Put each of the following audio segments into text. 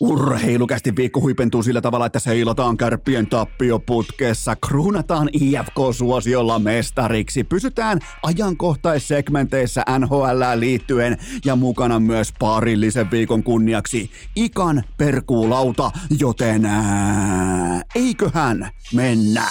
Urheilukästi viikko huipentuu sillä tavalla, että seilataan kärppien tappioputkessa, kruunataan IFK-suosiolla mestariksi, pysytään ajankohtaissegmenteissä NHL liittyen ja mukana myös parillisen viikon kunniaksi ikan perkuulauta, joten ää, eiköhän mennä.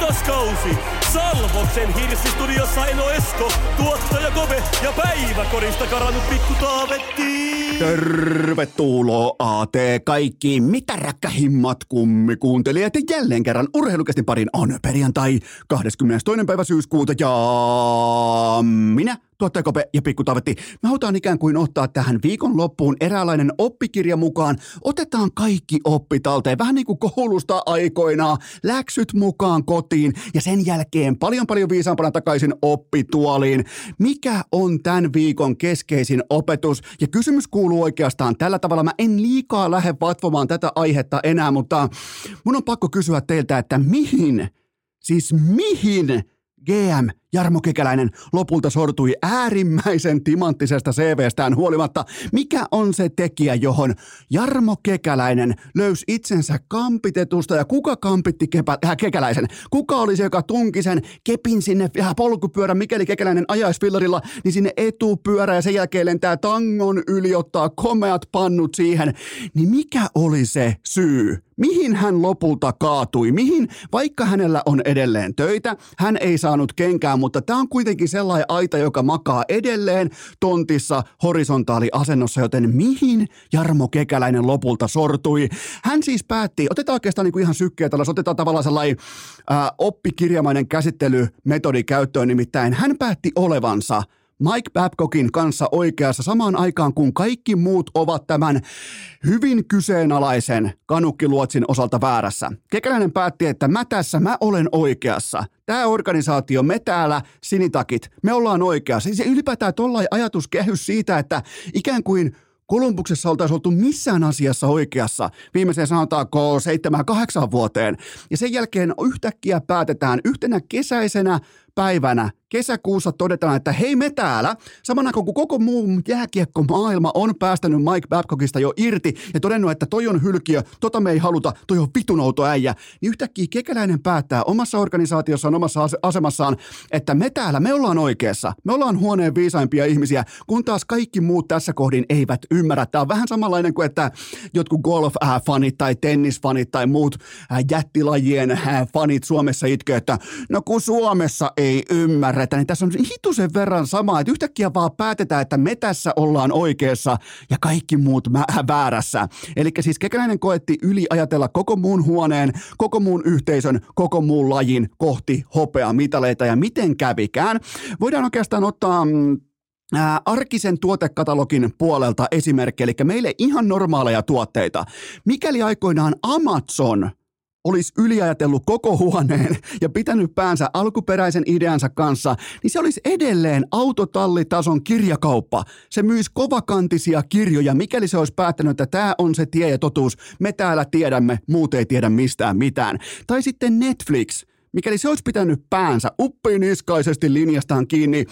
Santos Cozy. Salvoksen hirsistudiossa Eno Esko, tuottaja Kove ja päiväkorista karannut pikku Taavetti. Tervetuloa te kaikki mitä räkkähimmat kummikuuntelijat jälleen kerran urheilukästin parin on perjantai 22. päivä syyskuuta ja minä tuottaja Kope ja Pikku Tavetti. Me halutaan ikään kuin ottaa tähän viikon loppuun eräänlainen oppikirja mukaan. Otetaan kaikki oppi talteen, vähän niin kuin koulusta aikoinaan, läksyt mukaan kotiin ja sen jälkeen paljon paljon viisaampana takaisin oppituoliin. Mikä on tämän viikon keskeisin opetus? Ja kysymys kuuluu oikeastaan tällä tavalla. Mä en liikaa lähde vatvomaan tätä aihetta enää, mutta mun on pakko kysyä teiltä, että mihin, siis mihin GM Jarmo Kekäläinen lopulta sortui äärimmäisen timanttisesta CVstään huolimatta. Mikä on se tekijä, johon Jarmo Kekäläinen löysi itsensä kampitetusta ja kuka kampitti kepä, äh, Kekäläisen? Kuka oli se, joka tunki sen kepin sinne äh, polkupyörän, mikäli Kekäläinen ajaisi fillarilla, niin sinne etupyörä ja sen jälkeen lentää tangon yli, ottaa komeat pannut siihen. Niin mikä oli se syy? Mihin hän lopulta kaatui? Mihin, vaikka hänellä on edelleen töitä, hän ei saanut kenkään mutta tämä on kuitenkin sellainen aita, joka makaa edelleen tontissa horisontaaliasennossa, joten mihin Jarmo Kekäläinen lopulta sortui? Hän siis päätti, otetaan oikeastaan niin kuin ihan sykkeä tällä, otetaan tavallaan sellainen ää, oppikirjamainen käsittelymetodi käyttöön, nimittäin hän päätti olevansa – Mike Babcockin kanssa oikeassa samaan aikaan, kun kaikki muut ovat tämän hyvin kyseenalaisen kanukkiluotsin osalta väärässä. Kekäläinen päätti, että mä tässä, mä olen oikeassa. Tämä organisaatio, me täällä, sinitakit, me ollaan oikeassa. Siis ylipäätään tollain ajatuskehys siitä, että ikään kuin Kolumbuksessa oltaisiin oltu missään asiassa oikeassa viimeiseen sanotaanko seitsemän kahdeksan vuoteen. Ja sen jälkeen yhtäkkiä päätetään yhtenä kesäisenä päivänä kesäkuussa todetaan, että hei me täällä, samana kun koko muu jääkiekko-maailma on päästänyt Mike Babcockista jo irti ja todennut, että toi on hylkiö, tota me ei haluta, toi on vitunouto äijä, niin yhtäkkiä kekäläinen päättää omassa organisaatiossaan, omassa asemassaan, että me täällä, me ollaan oikeassa, me ollaan huoneen viisaimpia ihmisiä, kun taas kaikki muut tässä kohdin eivät ymmärrä. Tämä on vähän samanlainen kuin, että jotkut golf-fanit tai tennisfanit tai muut jättilajien fanit Suomessa itkee, että no kun Suomessa ei ymmärretä, niin tässä on hitusen verran sama, että yhtäkkiä vaan päätetään, että me tässä ollaan oikeassa ja kaikki muut mä- väärässä. Eli siis Kekäläinen koetti yliajatella koko muun huoneen, koko muun yhteisön, koko muun lajin kohti hopea mitaleita ja miten kävikään. Voidaan oikeastaan ottaa mm, Ää, arkisen tuotekatalogin puolelta esimerkki, eli meille ihan normaaleja tuotteita. Mikäli aikoinaan Amazon olisi yliajatellut koko huoneen ja pitänyt päänsä alkuperäisen ideansa kanssa, niin se olisi edelleen autotallitason kirjakauppa. Se myisi kovakantisia kirjoja, mikäli se olisi päättänyt, että tämä on se tie ja totuus. Me täällä tiedämme, muut ei tiedä mistään mitään. Tai sitten Netflix, mikäli se olisi pitänyt päänsä uppiiniskaisesti linjastaan kiinni,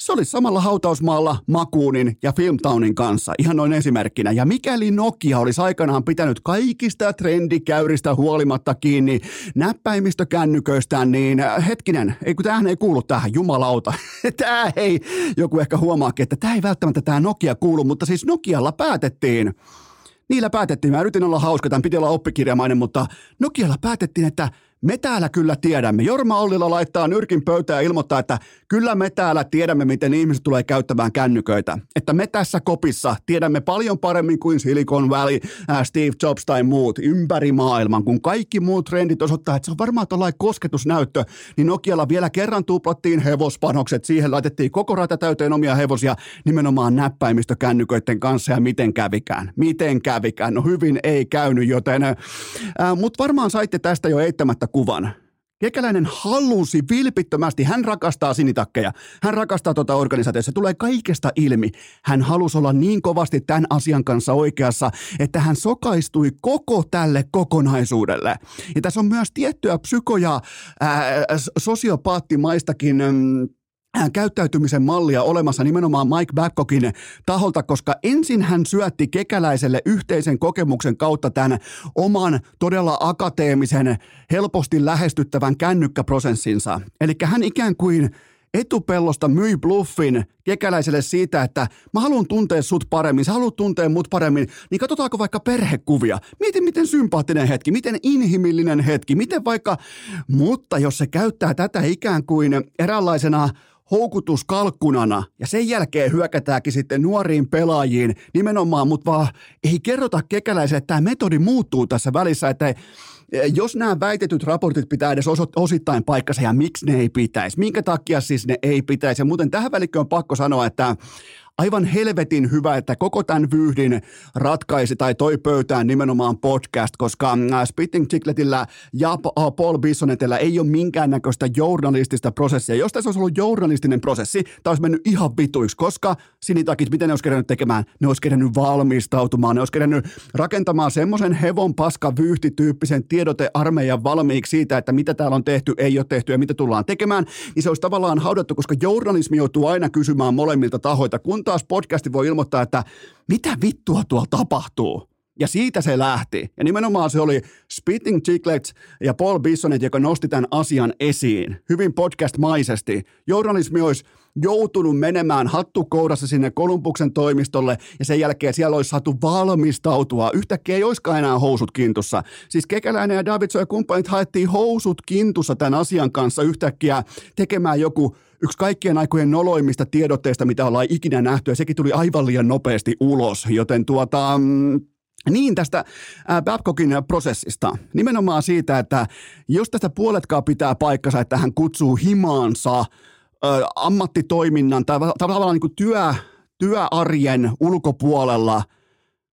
se olisi samalla hautausmaalla Makuunin ja Filmtownin kanssa, ihan noin esimerkkinä. Ja mikäli Nokia olisi aikanaan pitänyt kaikista trendikäyristä huolimatta kiinni näppäimistökännyköistään, niin äh, hetkinen, ei kun tämähän ei kuulu tähän, jumalauta. tämä ei, joku ehkä huomaakin, että tämä ei välttämättä tämä Nokia kuulu, mutta siis Nokialla päätettiin, niillä päätettiin, mä yritin olla hauska, tämän piti olla oppikirjamainen, mutta Nokialla päätettiin, että me täällä kyllä tiedämme. Jorma Ollila laittaa nyrkin pöytään ja ilmoittaa, että kyllä me täällä tiedämme, miten ihmiset tulee käyttämään kännyköitä. Että me tässä kopissa tiedämme paljon paremmin kuin Silicon Valley, äh, Steve Jobs tai muut ympäri maailman. Kun kaikki muut trendit osoittaa, että se on varmaan tuollainen kosketusnäyttö, niin Nokialla vielä kerran tuplattiin hevospanokset. Siihen laitettiin koko rata täyteen omia hevosia nimenomaan näppäimistökännyköiden kanssa ja miten kävikään. Miten kävikään? No hyvin ei käynyt, joten... Äh, Mutta varmaan saitte tästä jo eittämättä kuvan. Kekäläinen halusi vilpittömästi, hän rakastaa sinitakkeja, hän rakastaa tuota organisaatiota, se tulee kaikesta ilmi. Hän halusi olla niin kovasti tämän asian kanssa oikeassa, että hän sokaistui koko tälle kokonaisuudelle. Ja tässä on myös tiettyä psyko- ja ää, sosiopaattimaistakin mm, käyttäytymisen mallia olemassa nimenomaan Mike Babcockin taholta, koska ensin hän syötti kekäläiselle yhteisen kokemuksen kautta tämän oman todella akateemisen, helposti lähestyttävän kännykkäprosessinsa. Eli hän ikään kuin etupellosta myi bluffin kekäläiselle siitä, että mä haluan tuntea sut paremmin, sä haluat tuntea mut paremmin, niin katsotaanko vaikka perhekuvia. Mieti, miten sympaattinen hetki, miten inhimillinen hetki, miten vaikka, mutta jos se käyttää tätä ikään kuin eräänlaisena houkutuskalkkunana ja sen jälkeen hyökätäänkin sitten nuoriin pelaajiin nimenomaan, mutta vaan ei kerrota kekäläiselle, että tämä metodi muuttuu tässä välissä, että jos nämä väitetyt raportit pitää edes osittain paikkansa ja miksi ne ei pitäisi, minkä takia siis ne ei pitäisi. Ja muuten tähän välikköön on pakko sanoa, että aivan helvetin hyvä, että koko tämän vyyhdin ratkaisi tai toi pöytään nimenomaan podcast, koska äh, Spitting Chicletillä ja äh, Paul Bissonetilla ei ole minkäännäköistä journalistista prosessia. Jos tässä olisi ollut journalistinen prosessi, tämä olisi mennyt ihan vituiksi, koska sinitakit, miten ne olisi kerännyt tekemään? Ne olisi kerännyt valmistautumaan, ne olisi kerännyt rakentamaan semmoisen hevon paska vyyhtityyppisen tiedotearmeijan valmiiksi siitä, että mitä täällä on tehty, ei ole tehty ja mitä tullaan tekemään, niin se olisi tavallaan haudattu, koska journalismi joutuu aina kysymään molemmilta tahoilta, kun taas podcasti voi ilmoittaa, että mitä vittua tuolla tapahtuu. Ja siitä se lähti. Ja nimenomaan se oli Spitting Chicklets ja Paul Bissonet, joka nosti tämän asian esiin. Hyvin podcast-maisesti. Journalismi olisi joutunut menemään hattukourassa sinne Kolumbuksen toimistolle ja sen jälkeen siellä olisi saatu valmistautua. Yhtäkkiä ei olisikaan enää housut kintussa. Siis Kekäläinen ja Davidson ja kumppanit haettiin housut kintussa tämän asian kanssa yhtäkkiä tekemään joku yksi kaikkien aikojen noloimmista tiedotteista, mitä ollaan ikinä nähty, ja sekin tuli aivan liian nopeasti ulos, joten tuota, mm, niin tästä Babcockin prosessista. Nimenomaan siitä, että jos tästä puoletkaan pitää paikkansa, että hän kutsuu himaansa ammattitoiminnan tai tavallaan niin kuin työ, työarjen ulkopuolella –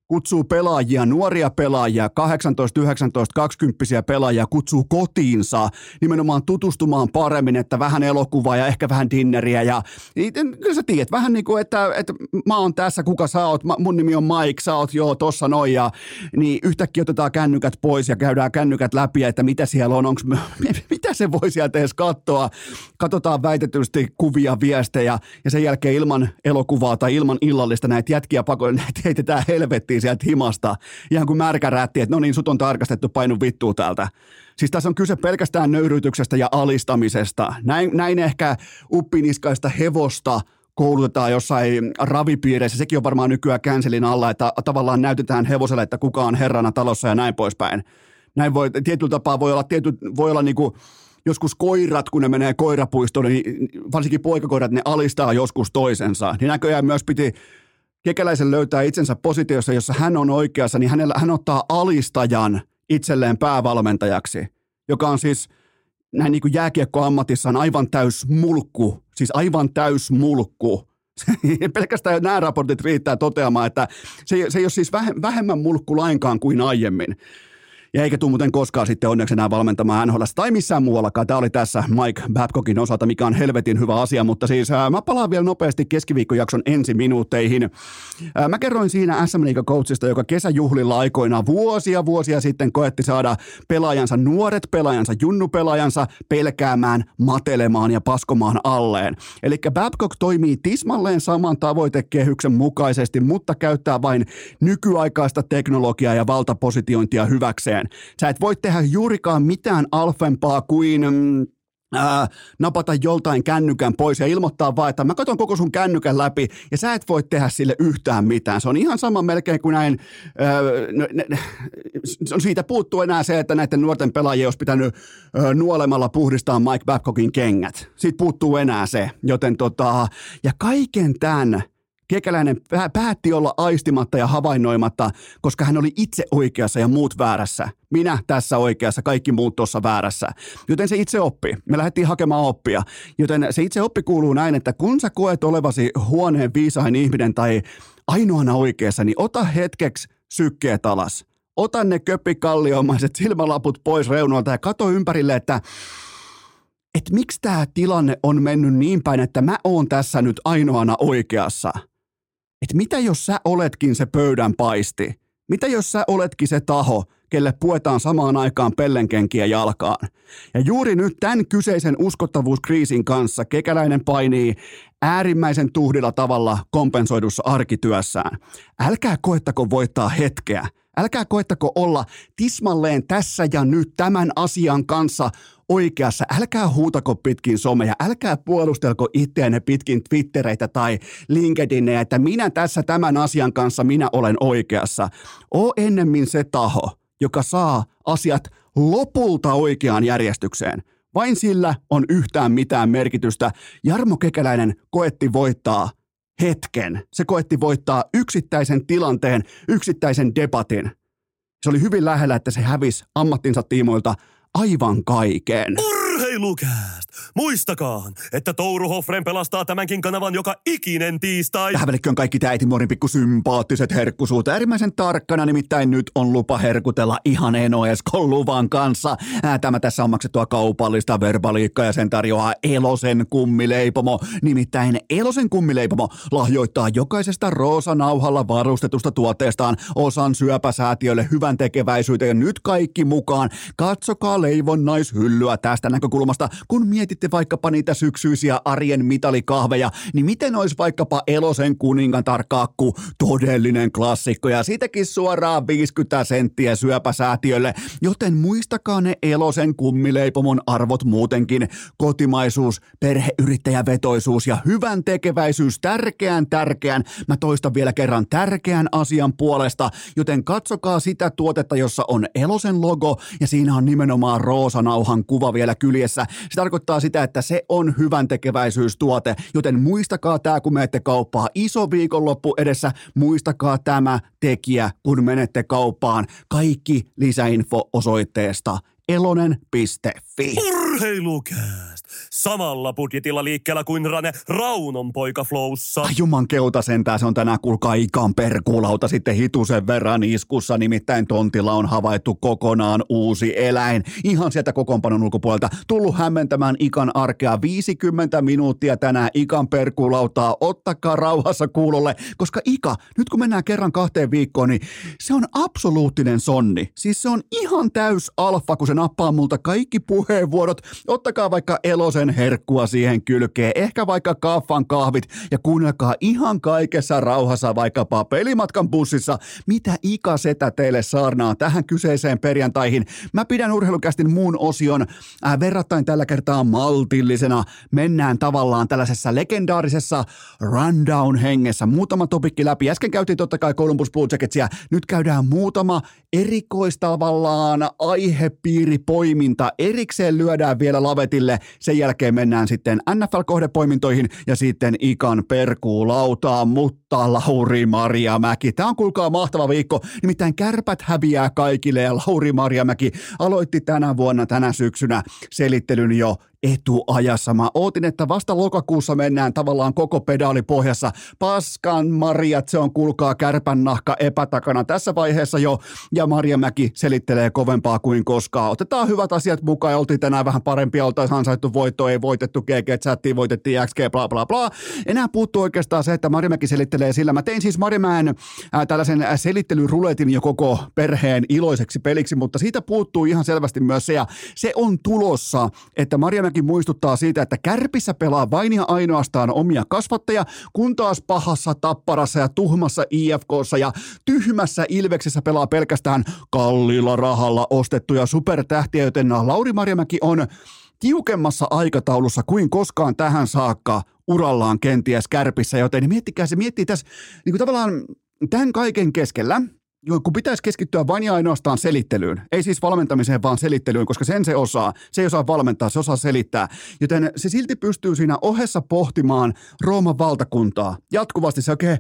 kutsuu pelaajia, nuoria pelaajia, 18, 19, 20 pelaajia, kutsuu kotiinsa nimenomaan tutustumaan paremmin, että vähän elokuvaa ja ehkä vähän dinneriä. Ja niin, kyllä sä tiedät, vähän niin kuin, että, että mä oon tässä, kuka sä oot, mun nimi on Mike, sä oot joo tossa noin. Ja niin yhtäkkiä otetaan kännykät pois ja käydään kännykät läpi, että mitä siellä on, onks, mitä se voi sieltä edes katsoa, katsotaan väitetysti kuvia, viestejä ja sen jälkeen ilman elokuvaa tai ilman illallista näitä jätkiä pakoille, näitä heitetään helvettiin otettiin sieltä himasta ihan kuin märkä rätti, että no niin, sut on tarkastettu, painu vittua täältä. Siis tässä on kyse pelkästään nöyryytyksestä ja alistamisesta. Näin, näin ehkä uppiniskaista hevosta koulutetaan jossain ravipiireissä. Sekin on varmaan nykyään känselin alla, että tavallaan näytetään hevoselle, että kuka on herrana talossa ja näin poispäin. Näin voi, tietyllä tapaa voi olla, tiety, voi olla niinku, joskus koirat, kun ne menee koirapuistoon, niin varsinkin poikakoirat, ne alistaa joskus toisensa. Niin näköjään myös piti Kekäläisen löytää itsensä positiossa, jossa hän on oikeassa, niin hänellä, hän ottaa alistajan itselleen päävalmentajaksi, joka on siis näin niin kuin jääkiekkoammatissaan aivan täys mulkku, siis aivan täys mulkku. Pelkästään nämä raportit riittää toteamaan, että se, se ei ole siis vähemmän mulkku lainkaan kuin aiemmin ja eikä tule muuten koskaan sitten onneksi enää valmentamaan NHL tai missään muuallakaan. Tämä oli tässä Mike Babcockin osalta, mikä on helvetin hyvä asia, mutta siis ää, mä palaan vielä nopeasti keskiviikkojakson ensi minuutteihin. Ää, mä kerroin siinä SM Liiga coachista, joka kesäjuhlilla aikoina vuosia vuosia sitten koetti saada pelaajansa, nuoret pelaajansa, junnupelaajansa pelkäämään, matelemaan ja paskomaan alleen. Eli Babcock toimii tismalleen saman tavoitekehyksen mukaisesti, mutta käyttää vain nykyaikaista teknologiaa ja valtapositiointia hyväkseen. Sä et voi tehdä juurikaan mitään alfempaa kuin mm, Ää, napata joltain kännykän pois ja ilmoittaa vaan, että mä katson koko sun kännykän läpi ja sä et voi tehdä sille yhtään mitään. Se on ihan sama melkein kuin näin, ää, ne, ne, siitä puuttuu enää se, että näiden nuorten pelaajien olisi pitänyt ää, nuolemalla puhdistaa Mike Babcockin kengät. Siitä puuttuu enää se, joten tota, ja kaiken tämän Kekäläinen päätti olla aistimatta ja havainnoimatta, koska hän oli itse oikeassa ja muut väärässä. Minä tässä oikeassa, kaikki muut tuossa väärässä. Joten se itse oppi. Me lähdettiin hakemaan oppia. Joten se itse oppi kuuluu näin, että kun sä koet olevasi huoneen viisain ihminen tai ainoana oikeassa, niin ota hetkeksi sykkeet alas. Ota ne köppikalliomaiset silmälaput pois reunoilta ja kato ympärille, että että miksi tämä tilanne on mennyt niin päin, että mä oon tässä nyt ainoana oikeassa. Että mitä jos sä oletkin se pöydän paisti? Mitä jos sä oletkin se taho, kelle puetaan samaan aikaan pellenkenkiä jalkaan? Ja juuri nyt tämän kyseisen uskottavuuskriisin kanssa kekäläinen painii äärimmäisen tuhdilla tavalla kompensoidussa arkityössään. Älkää koettako voittaa hetkeä. Älkää koettako olla tismalleen tässä ja nyt tämän asian kanssa oikeassa. Älkää huutako pitkin someja, älkää puolustelko itseänne pitkin Twittereitä tai LinkedInejä, että minä tässä tämän asian kanssa minä olen oikeassa. O ennemmin se taho, joka saa asiat lopulta oikeaan järjestykseen. Vain sillä on yhtään mitään merkitystä. Jarmo Kekäläinen koetti voittaa hetken. Se koetti voittaa yksittäisen tilanteen, yksittäisen debatin. Se oli hyvin lähellä, että se hävisi ammattinsa tiimoilta aivan kaiken. Urheilukääst! Muistakaa, että Touru Hoffren pelastaa tämänkin kanavan joka ikinen tiistai. Tähän on kaikki täitimuorin pikku sympaattiset herkkusuut. Äärimmäisen tarkkana nimittäin nyt on lupa herkutella ihan Enoeskon luvan kanssa. Tämä tässä on maksettua kaupallista verbaliikkaa ja sen tarjoaa Elosen kummileipomo. Nimittäin Elosen kummileipomo lahjoittaa jokaisesta roosanauhalla varustetusta tuotteestaan osan syöpäsäätiölle hyvän tekeväisyyteen. Nyt kaikki mukaan. Katsokaa leivonnaishyllyä tästä näkökulmasta, kun mietitte vaikkapa niitä syksyisiä arjen mitalikahveja, niin miten olisi vaikkapa Elosen kuningatar kakku todellinen klassikko? Ja siitäkin suoraan 50 senttiä syöpäsäätiölle, joten muistakaa ne Elosen kummileipomon arvot muutenkin. Kotimaisuus, perheyrittäjävetoisuus ja hyvän tekeväisyys tärkeän tärkeän, mä toistan vielä kerran tärkeän asian puolesta, joten katsokaa sitä tuotetta, jossa on Elosen logo. Ja siinä on nimenomaan roosanauhan kuva vielä kyljessä. Se tarkoittaa sitä, että se on hyvän tekeväisyystuote, joten muistakaa tämä, kun menette kauppaan. Iso viikonloppu edessä, muistakaa tämä tekijä, kun menette kauppaan. Kaikki lisäinfo osoitteesta elonen.fi. Urheilukääst! Samalla budjetilla liikkeellä kuin Rane Raunon poika Flowssa. Ai juman keuta sentään, se on tänään kuulkaa ikan perkuulauta sitten hitusen verran iskussa, nimittäin tontilla on havaittu kokonaan uusi eläin. Ihan sieltä kokoonpanon ulkopuolelta tullut hämmentämään ikan arkea 50 minuuttia tänään ikan perkuulautaa. Ottakaa rauhassa kuulolle, koska ika, nyt kun mennään kerran kahteen viikkoon, niin se on absoluuttinen sonni. Siis se on ihan täys alfa, kun se nappaa multa kaikki puheenvuorot. Ottakaa vaikka Elosen herkkua siihen kylkeen, ehkä vaikka kaffan kahvit ja kuunnelkaa ihan kaikessa rauhassa vaikkapa pelimatkan bussissa, mitä Ika Setä teille saarnaa tähän kyseiseen perjantaihin. Mä pidän urheilukästin muun osion äh, verrattain tällä kertaa maltillisena. Mennään tavallaan tällaisessa legendaarisessa rundown-hengessä. Muutama topikki läpi. Äsken käytiin totta kai Columbus Blue Jacketsia. Nyt käydään muutama erikoistavallaan aihepiiripoiminta. Erikseen lyödään vielä lavetille. Sen jälkeen mennään sitten NFL-kohdepoimintoihin ja sitten Ikan perkuulautaan, mutta Lauri Maria Mäki. Tämä on kuulkaa mahtava viikko. Nimittäin kärpät häviää kaikille ja Lauri Maria Mäki aloitti tänä vuonna, tänä syksynä selittelyn jo etuajassa. Mä ootin, että vasta lokakuussa mennään tavallaan koko pedaali pohjassa. Paskan Marjat, se on kuulkaa kärpän nahka epätakana tässä vaiheessa jo. Ja Maria Mäki selittelee kovempaa kuin koskaan. Otetaan hyvät asiat mukaan ja oltiin tänään vähän parempia. Oltaisiin ansaittu voitto, ei voitettu GG chattiin, voitettiin XG, bla bla bla. Enää puuttuu oikeastaan se, että Maria Mäki selittelee sillä. Mä tein siis Marimäen äh, tällaisen selittelyruletin jo koko perheen iloiseksi peliksi, mutta siitä puuttuu ihan selvästi myös se. Ja se on tulossa, että Maria Mäki muistuttaa siitä, että kärpissä pelaa vain ja ainoastaan omia kasvattajia, kun taas pahassa tapparassa ja tuhmassa IFKssa ja tyhmässä Ilveksessä pelaa pelkästään kalliilla rahalla ostettuja supertähtiä, joten Lauri Marjamäki on tiukemmassa aikataulussa kuin koskaan tähän saakka urallaan kenties kärpissä, joten miettikää se, miettii tässä niin kuin tavallaan tämän kaiken keskellä, kun pitäisi keskittyä vain ja ainoastaan selittelyyn, ei siis valmentamiseen, vaan selittelyyn, koska sen se osaa. Se ei osaa valmentaa, se osaa selittää. Joten se silti pystyy siinä ohessa pohtimaan Rooman valtakuntaa. Jatkuvasti se oikein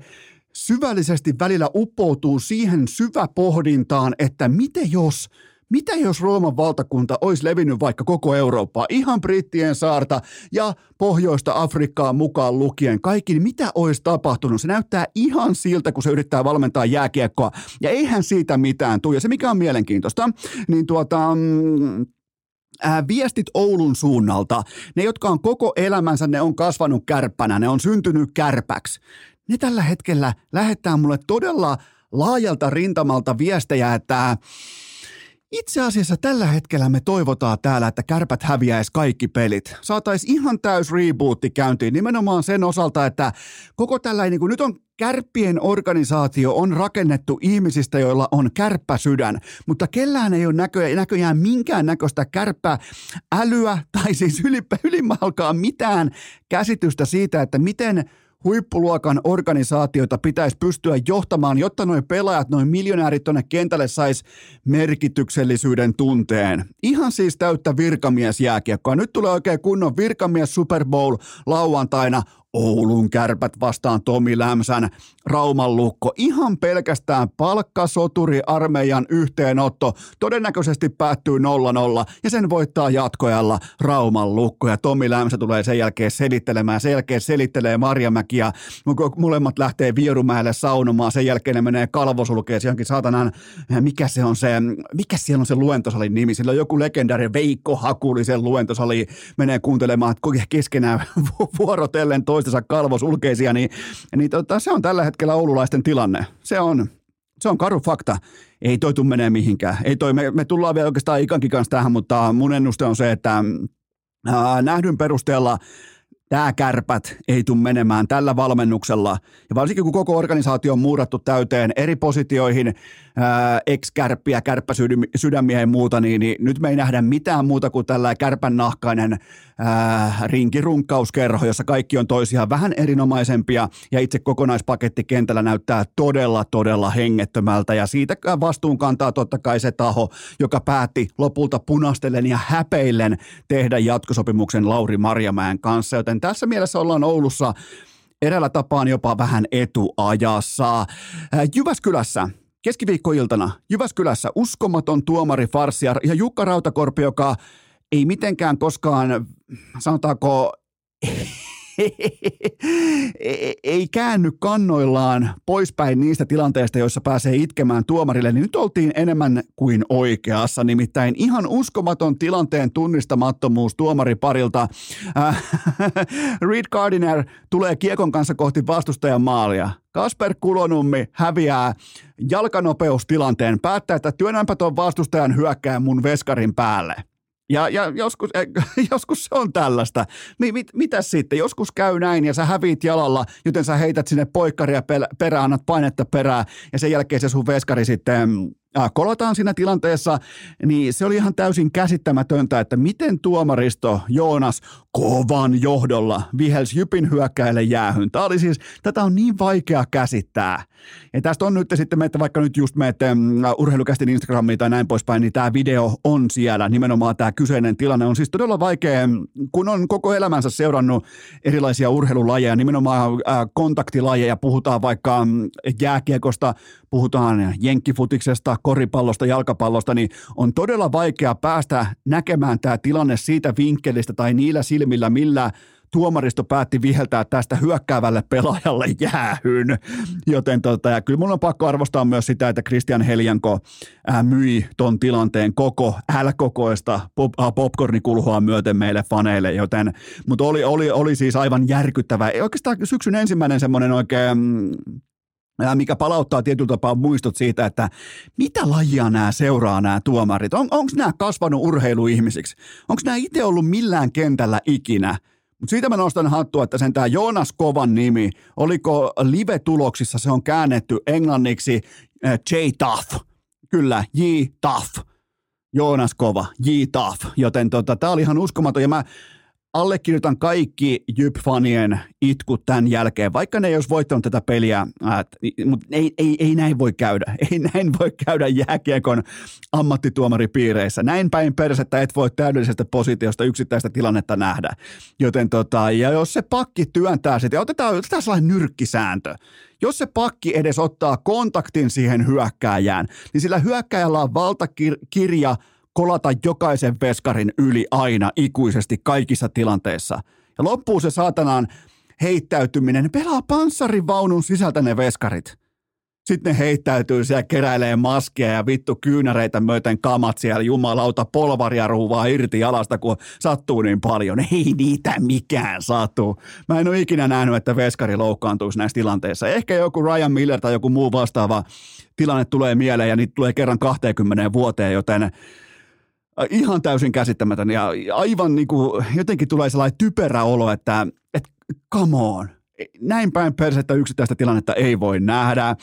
syvällisesti välillä uppoutuu siihen syväpohdintaan, että miten jos – mitä jos Rooman valtakunta olisi levinnyt vaikka koko Eurooppaa, ihan Brittien saarta ja pohjoista Afrikkaa mukaan lukien kaikki, niin mitä olisi tapahtunut? Se näyttää ihan siltä, kun se yrittää valmentaa jääkiekkoa, ja eihän siitä mitään tule. Ja se, mikä on mielenkiintoista, niin tuota, mm, viestit Oulun suunnalta, ne jotka on koko elämänsä, ne on kasvanut kärppänä, ne on syntynyt kärpäksi, ne tällä hetkellä lähettää mulle todella laajalta rintamalta viestejä, että itse asiassa tällä hetkellä me toivotaan täällä, että kärpät häviäisi kaikki pelit. Saatais ihan täys rebootti käyntiin nimenomaan sen osalta, että koko tällainen, niin kuin nyt on kärppien organisaatio on rakennettu ihmisistä, joilla on kärppäsydän, mutta kellään ei ole näkö, näköjään minkään näköistä kärppäälyä tai siis ylimalkaan mitään käsitystä siitä, että miten – huippuluokan organisaatioita pitäisi pystyä johtamaan, jotta noin pelaajat, noin miljonäärit tuonne kentälle sais merkityksellisyyden tunteen. Ihan siis täyttä virkamiesjääkiekkoa. Nyt tulee oikein kunnon virkamies Super Bowl lauantaina. Oulun kärpät vastaan Tomi Lämsän Rauman lukko. Ihan pelkästään palkkasoturi armeijan yhteenotto. Todennäköisesti päättyy 0-0 ja sen voittaa jatkojalla Rauman lukko. Ja Tomi Lämsä tulee sen jälkeen selittelemään. Sen jälkeen selittelee Marjamäki ja molemmat lähtee Vierumäelle saunomaan. Sen jälkeen ne menee kalvosulkeen johonkin saatanan, mikä se on se, mikä siellä on se luentosalin nimi. Sillä on joku legendaari Veikko Hakulisen luentosali. Menee kuuntelemaan keskenään vuorotellen toista toistensa kalvosulkeisia, niin, niin tota, se on tällä hetkellä oululaisten tilanne. Se on, se on karu fakta. Ei toi tule menee mihinkään. Ei toi, me, me tullaan vielä oikeastaan Ikankin kanssa tähän, mutta mun ennuste on se, että ää, nähdyn perusteella tämä kärpät ei tule menemään tällä valmennuksella. Ja varsinkin kun koko organisaatio on muurattu täyteen eri positioihin, ex-kärppiä, kärppäsydämiä ja muuta, niin, niin nyt me ei nähdä mitään muuta kuin tällä kärpän nahkainen ää, rinkirunkkauskerho, jossa kaikki on toisiaan vähän erinomaisempia. Ja itse kokonaispaketti kentällä näyttää todella, todella hengettömältä. Ja siitä vastuun kantaa totta kai se taho, joka päätti lopulta punastellen ja häpeillen tehdä jatkosopimuksen Lauri Marjamäen kanssa, joten tässä mielessä ollaan Oulussa eräällä tapaan jopa vähän etuajassa. Jyväskylässä keskiviikkoiltana Jyväskylässä uskomaton tuomari Farsia ja Jukka Rautakorpi, joka ei mitenkään koskaan, sanotaanko, ei käänny kannoillaan poispäin niistä tilanteista, joissa pääsee itkemään tuomarille, niin nyt oltiin enemmän kuin oikeassa. Nimittäin ihan uskomaton tilanteen tunnistamattomuus tuomariparilta. Äh, Reed Gardiner tulee kiekon kanssa kohti vastustajan maalia. Kasper Kulonummi häviää jalkanopeustilanteen, päättää, että työnnänpä tuon vastustajan hyökkään mun veskarin päälle. Ja, ja joskus, eh, joskus se on tällaista. Mi, mit, mitä sitten? Joskus käy näin ja sä häviit jalalla, joten sä heität sinne poikkaria perään, annat painetta perään ja sen jälkeen se sun veskari sitten kolataan siinä tilanteessa, niin se oli ihan täysin käsittämätöntä, että miten tuomaristo Joonas kovan johdolla vihelsi Jypin hyökkäille jäähyn. Tämä oli siis, tätä on niin vaikea käsittää. Ja tästä on nyt sitten, että vaikka nyt just menette urheilukästin Instagramiin tai näin poispäin, niin tämä video on siellä. Nimenomaan tämä kyseinen tilanne on siis todella vaikea, kun on koko elämänsä seurannut erilaisia urheilulajeja, nimenomaan kontaktilajeja, puhutaan vaikka jääkiekosta, puhutaan jenkkifutiksesta, koripallosta, jalkapallosta, niin on todella vaikea päästä näkemään tämä tilanne siitä vinkkelistä tai niillä silmillä, millä tuomaristo päätti viheltää tästä hyökkäävälle pelaajalle jäähyn. Joten tota, ja kyllä mun on pakko arvostaa myös sitä, että Christian Heljanko ää, myi ton tilanteen koko L-kokoista pop, popcornikulhoa myöten meille faneille, joten, mutta oli, oli, oli siis aivan järkyttävä. Oikeastaan syksyn ensimmäinen semmoinen oikein mm, mikä palauttaa tietyllä tapaa muistot siitä, että mitä lajia nämä seuraa nämä tuomarit. On, Onko nämä kasvanut urheiluihmisiksi? Onko nämä itse ollut millään kentällä ikinä? Mutta siitä mä nostan hattua, että sen tämä Joonas Kovan nimi, oliko live-tuloksissa se on käännetty englanniksi äh, J. Tough. Kyllä, J. Tough. Joonas Kova, J. Tough. Joten tota, tämä oli ihan uskomaton. Ja mä allekirjoitan kaikki Jyp-fanien itkut tämän jälkeen, vaikka ne ei olisi voittanut tätä peliä, mutta ei, ei, ei näin voi käydä. Ei näin voi käydä jääkiekon ammattituomaripiireissä. Näin päin persettä et voi täydellisestä positiosta yksittäistä tilannetta nähdä. Joten tota, ja jos se pakki työntää sitten, otetaan, otetaan sellainen nyrkkisääntö. Jos se pakki edes ottaa kontaktin siihen hyökkääjään, niin sillä hyökkääjällä on valtakirja – kolata jokaisen veskarin yli aina ikuisesti kaikissa tilanteissa. Ja loppuu se saatanaan heittäytyminen, pelaa panssarivaunun sisältä ne veskarit. sitten ne heittäytyy siellä, keräilee maskia ja vittu kyynäreitä myöten kamat siellä, jumalauta, polvaria ruuvaa irti jalasta, kun sattuu niin paljon. Ei niitä mikään sattuu. Mä en ole ikinä nähnyt, että veskari loukkaantuisi näissä tilanteissa. Ehkä joku Ryan Miller tai joku muu vastaava tilanne tulee mieleen ja niitä tulee kerran 20 vuoteen, joten ihan täysin käsittämätön ja aivan niin kuin, jotenkin tulee sellainen typerä olo, että, että come on, näin päin persettä yksittäistä tilannetta ei voi nähdä.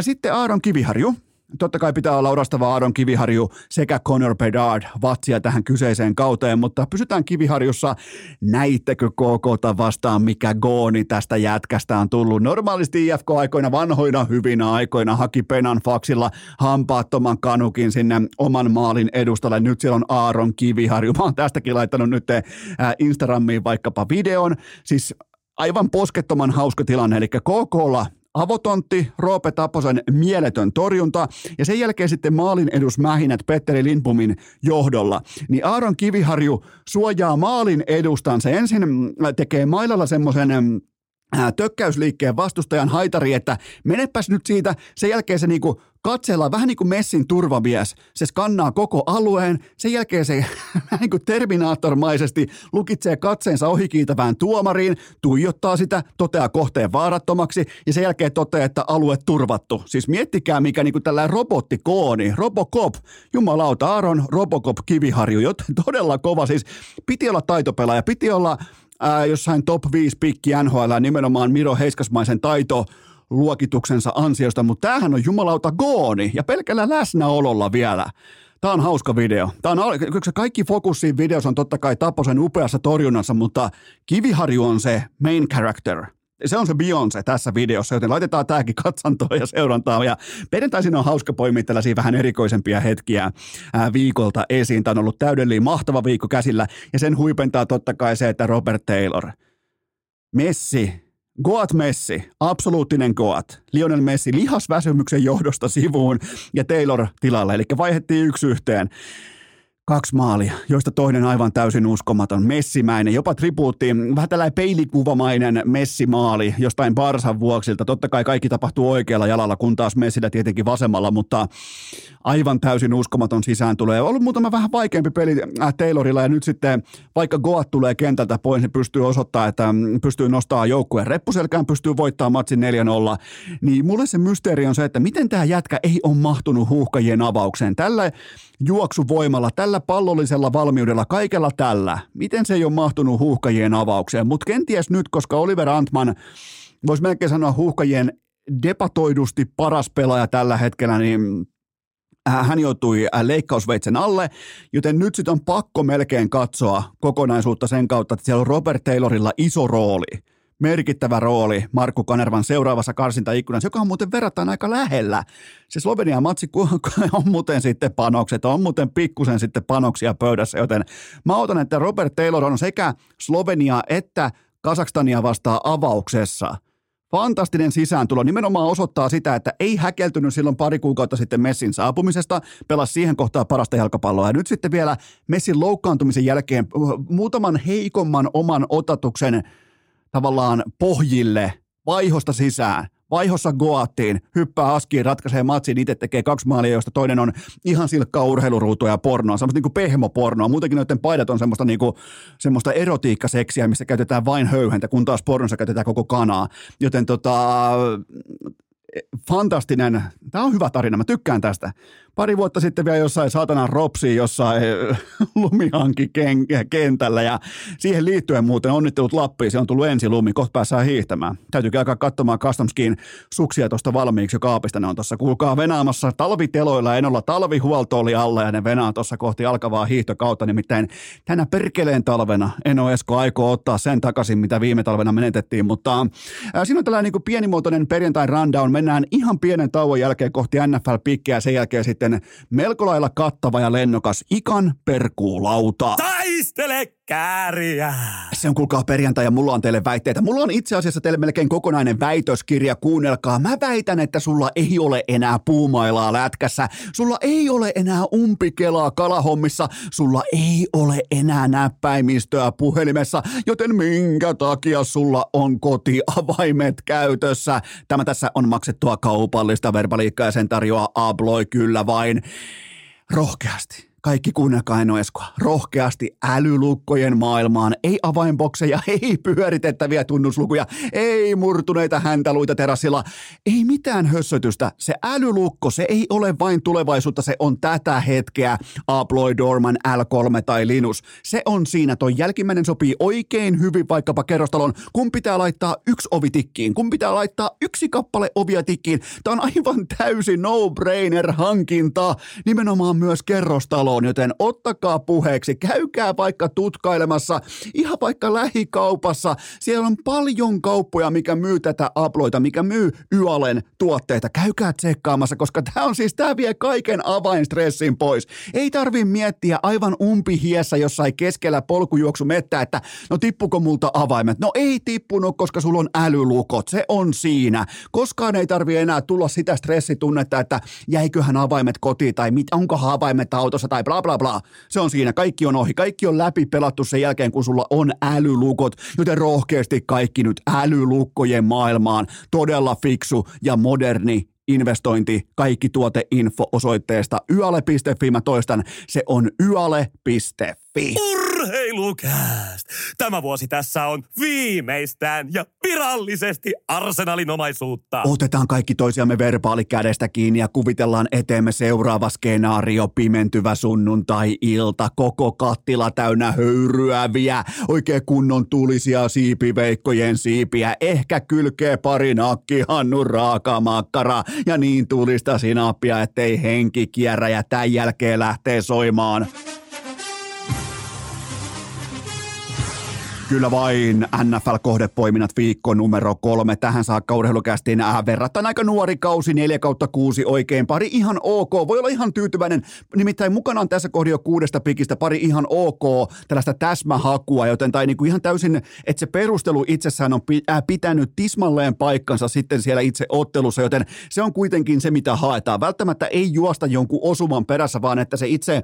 Sitten Aaron Kiviharju. Totta kai pitää olla orastava Aaron Kiviharju sekä Conor Bedard vatsia tähän kyseiseen kauteen, mutta pysytään Kiviharjussa. Näittekö KK vastaan, mikä gooni tästä jätkästä on tullut? Normaalisti IFK-aikoina, vanhoina hyvinä aikoina, haki Penan faksilla hampaattoman kanukin sinne oman maalin edustalle. Nyt siellä on Aaron Kiviharju. Mä oon tästäkin laittanut nyt Instagramiin vaikkapa videon. Siis aivan poskettoman hauska tilanne, eli KKlla avotontti, Roope Taposen mieletön torjunta ja sen jälkeen sitten maalin edusmähinät Petteri Lindbomin johdolla. Niin Aaron Kiviharju suojaa maalin edustan. Se ensin tekee mailalla semmoisen tökkäysliikkeen vastustajan haitari, että menepäs nyt siitä. Sen jälkeen se niinku katsellaan vähän niin kuin Messin turvamies. Se skannaa koko alueen. Sen jälkeen se niin kuin terminaattormaisesti lukitsee katseensa ohikiitävään tuomariin, tuijottaa sitä, toteaa kohteen vaarattomaksi ja sen jälkeen toteaa, että alue turvattu. Siis miettikää mikä niin kuin tällainen robottikooni, Robocop, jumalauta Aaron Robocop Kiviharju, todella kova. Siis piti olla taitopelaaja, piti olla ää, jossain top 5 pikki NHL, nimenomaan Miro Heiskasmaisen taito luokituksensa ansiosta, mutta tämähän on jumalauta gooni ja pelkällä läsnäololla vielä. Tämä on hauska video. Tämä on, kaikki fokus siinä videossa on totta kai Taposen upeassa torjunnassa, mutta Kiviharju on se main character. Se on se Beyoncé tässä videossa, joten laitetaan tämäkin katsantoon ja seurantaan. Ja perjantaisin on hauska poimia tällaisia vähän erikoisempia hetkiä viikolta esiin. Tämä on ollut täydellinen mahtava viikko käsillä ja sen huipentaa totta kai se, että Robert Taylor, Messi, Goat Messi, absoluuttinen Goat. Lionel Messi lihasväsymyksen johdosta sivuun ja Taylor tilalle, eli vaihettiin yksi yhteen. Kaksi maalia, joista toinen aivan täysin uskomaton, messimäinen, jopa tribuutti, vähän tällainen peilikuvamainen messimaali jostain Barsan vuoksilta. Totta kai kaikki tapahtuu oikealla jalalla, kun taas Messillä tietenkin vasemmalla, mutta aivan täysin uskomaton sisään tulee. Ollut muutama vähän vaikeampi peli äh, Taylorilla ja nyt sitten vaikka Goat tulee kentältä pois, niin pystyy osoittaa, että mm, pystyy nostamaan joukkueen reppuselkään, pystyy voittamaan matsin 4-0. Niin mulle se mysteeri on se, että miten tämä jätkä ei ole mahtunut huuhkajien avaukseen. Tällä juoksuvoimalla, tällä pallollisella valmiudella, kaikella tällä. Miten se ei ole mahtunut huuhkajien avaukseen? Mutta kenties nyt, koska Oliver Antman, voisi melkein sanoa huuhkajien debatoidusti paras pelaaja tällä hetkellä, niin äh, hän joutui äh, leikkausveitsen alle, joten nyt sitten on pakko melkein katsoa kokonaisuutta sen kautta, että siellä on Robert Taylorilla iso rooli – merkittävä rooli Markku Kanervan seuraavassa karsintaikkunassa, joka on muuten verrattain aika lähellä. Se Slovenian matsi on muuten sitten panokset, on muuten pikkusen sitten panoksia pöydässä, joten mä otan, että Robert Taylor on sekä Slovenia että Kasakstania vastaan avauksessa – Fantastinen sisääntulo nimenomaan osoittaa sitä, että ei häkeltynyt silloin pari kuukautta sitten Messin saapumisesta, pelasi siihen kohtaan parasta jalkapalloa. Ja nyt sitten vielä Messin loukkaantumisen jälkeen muutaman heikomman oman otatuksen tavallaan pohjille, vaihosta sisään, vaihossa Goattiin, hyppää askiin, ratkaisee matsin, itse tekee kaksi maalia, joista toinen on ihan silkkaa urheiluruutua ja pornoa, semmoista niinku pehmopornoa. Muutenkin noiden paidat on semmoista, niinku, semmoista erotiikkaseksiä, missä käytetään vain höyhentä, kun taas pornossa käytetään koko kanaa. Joten tota, fantastinen, tämä on hyvä tarina, mä tykkään tästä. Pari vuotta sitten vielä jossain saatana ropsi jossain lumihanki kentällä ja siihen liittyen muuten onnittelut Lappiin, se on tullut ensi lumi, kohta päässään hiihtämään. Täytyy alkaa katsomaan Customskin suksia tuosta valmiiksi jo kaapista, ne on tuossa kuulkaa venaamassa talviteloilla, en olla talvihuolto oli alla ja ne venaa tuossa kohti alkavaa hiihtokautta, nimittäin tänä perkeleen talvena en ole Esko aikoo ottaa sen takaisin, mitä viime talvena menetettiin, mutta äh, siinä on tällainen niin pienimuotoinen perjantai rundown, mennään ihan pienen tauon jälkeen kohti NFL-pikkiä ja sen jälkeen sitten melko lailla kattava ja lennokas ikan perkuulauta. Tai Pistele kääriä! Se on kuulkaa perjantai ja mulla on teille väitteitä. Mulla on itse asiassa teille melkein kokonainen väitöskirja, kuunnelkaa. Mä väitän, että sulla ei ole enää puumailaa lätkässä. Sulla ei ole enää umpikelaa kalahommissa. Sulla ei ole enää näppäimistöä puhelimessa. Joten minkä takia sulla on kotiavaimet käytössä? Tämä tässä on maksettua kaupallista verbaliikkaa ja sen tarjoaa Abloi kyllä vain rohkeasti kaikki kuunnelkaa Eno Eskoa. Rohkeasti älylukkojen maailmaan. Ei avainbokseja, ei pyöritettäviä tunnuslukuja, ei murtuneita häntäluita terassilla. Ei mitään hössötystä. Se älylukko, se ei ole vain tulevaisuutta, se on tätä hetkeä. Aploy Dorman L3 tai Linus. Se on siinä. Toi jälkimmäinen sopii oikein hyvin vaikkapa kerrostalon, kun pitää laittaa yksi ovi tikkiin, kun pitää laittaa yksi kappale ovia tikkiin. Tämä on aivan täysin no-brainer hankinta. Nimenomaan myös kerrostalo taloon, joten ottakaa puheeksi, käykää vaikka tutkailemassa, ihan vaikka lähikaupassa. Siellä on paljon kauppoja, mikä myy tätä aploita, mikä myy Yalen tuotteita. Käykää tsekkaamassa, koska tämä on siis, tämä vie kaiken avainstressin pois. Ei tarvi miettiä aivan umpihiessä jossain keskellä polkujuoksu mettä, että no tippuko multa avaimet? No ei tippunut, koska sulla on älylukot. Se on siinä. Koskaan ei tarvi enää tulla sitä stressitunnetta, että jäiköhän avaimet kotiin tai mit, onko avaimet autossa tai tai bla bla bla. Se on siinä, kaikki on ohi, kaikki on läpi pelattu sen jälkeen, kun sulla on älylukot, joten rohkeasti kaikki nyt älylukkojen maailmaan. Todella fiksu ja moderni investointi, kaikki tuoteinfo osoitteesta yale.fi. Mä toistan, se on yale.fi. Urheilukääst! Tämä vuosi tässä on viimeistään ja virallisesti arsenalin omaisuutta. Otetaan kaikki toisiamme verbaalikädestä kiinni ja kuvitellaan eteemme seuraava skenaario, pimentyvä sunnuntai-ilta, koko kattila täynnä höyryäviä, oikein kunnon tulisia siipiveikkojen siipiä, ehkä kylkee pari nakkihannu raakamakkara ja niin tulista sinappia, ettei henki kierrä ja tämän jälkeen lähtee soimaan. Kyllä vain NFL-kohdepoiminnat viikko numero kolme. Tähän saakka urheilukästiin äh, verrattain aika nuori kausi, 4 kautta 6 oikein. Pari ihan ok, voi olla ihan tyytyväinen. Nimittäin mukana on tässä kohdassa jo kuudesta pikistä pari ihan ok tällaista täsmähakua, joten tai niinku ihan täysin, että se perustelu itsessään on äh, pitänyt tismalleen paikkansa sitten siellä itse ottelussa, joten se on kuitenkin se, mitä haetaan. Välttämättä ei juosta jonkun osuman perässä, vaan että se itse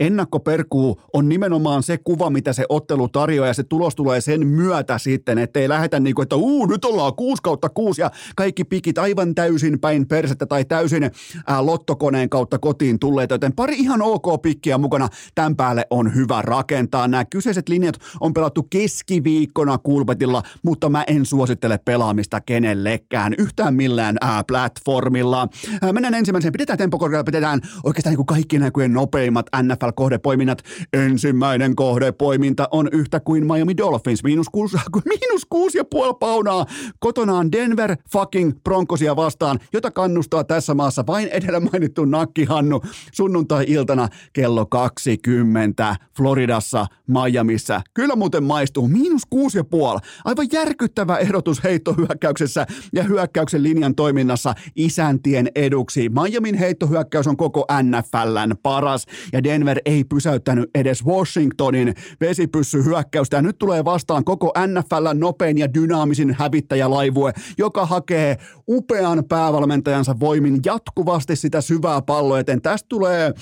ennakkoperkuu on nimenomaan se kuva, mitä se ottelu tarjoaa ja se tulos tulee sen myötä sitten, ettei lähetä niin kuin, että uu, nyt ollaan 6 kautta 6 ja kaikki pikit aivan täysin päin persettä tai täysin ää, lottokoneen kautta kotiin tulleet, joten pari ihan ok pikkiä mukana. Tämän päälle on hyvä rakentaa. Nämä kyseiset linjat on pelattu keskiviikkona kulpetilla, mutta mä en suosittele pelaamista kenellekään yhtään millään ää, platformilla. Ää, mennään ensimmäiseen, pidetään tempokorkealla, pidetään oikeastaan niin kuin kaikki näkyjen nopeimmat NFL-kohdepoiminnat. Ensimmäinen kohdepoiminta on yhtä kuin Miami Dolphins, miinus kuusi, miinus kuusi ja puoli paunaa kotonaan Denver fucking Broncosia vastaan, jota kannustaa tässä maassa vain edellä mainittu nakkihannu sunnuntai-iltana kello 20 Floridassa, Miamiissa. Kyllä muuten maistuu, miinus kuusi ja puoli. Aivan järkyttävä ehdotus heittohyökkäyksessä ja hyökkäyksen linjan toiminnassa isäntien eduksi. Miamin heittohyökkäys on koko NFLn paras ja Denver ei pysäyttänyt edes Washingtonin vesipyssyhyökkäystä. Ja nyt tulee vastaan koko NFL nopein ja dynaamisin hävittäjälaivue, joka hakee upean päävalmentajansa voimin jatkuvasti sitä syvää palloa eteen. Tästä tulee,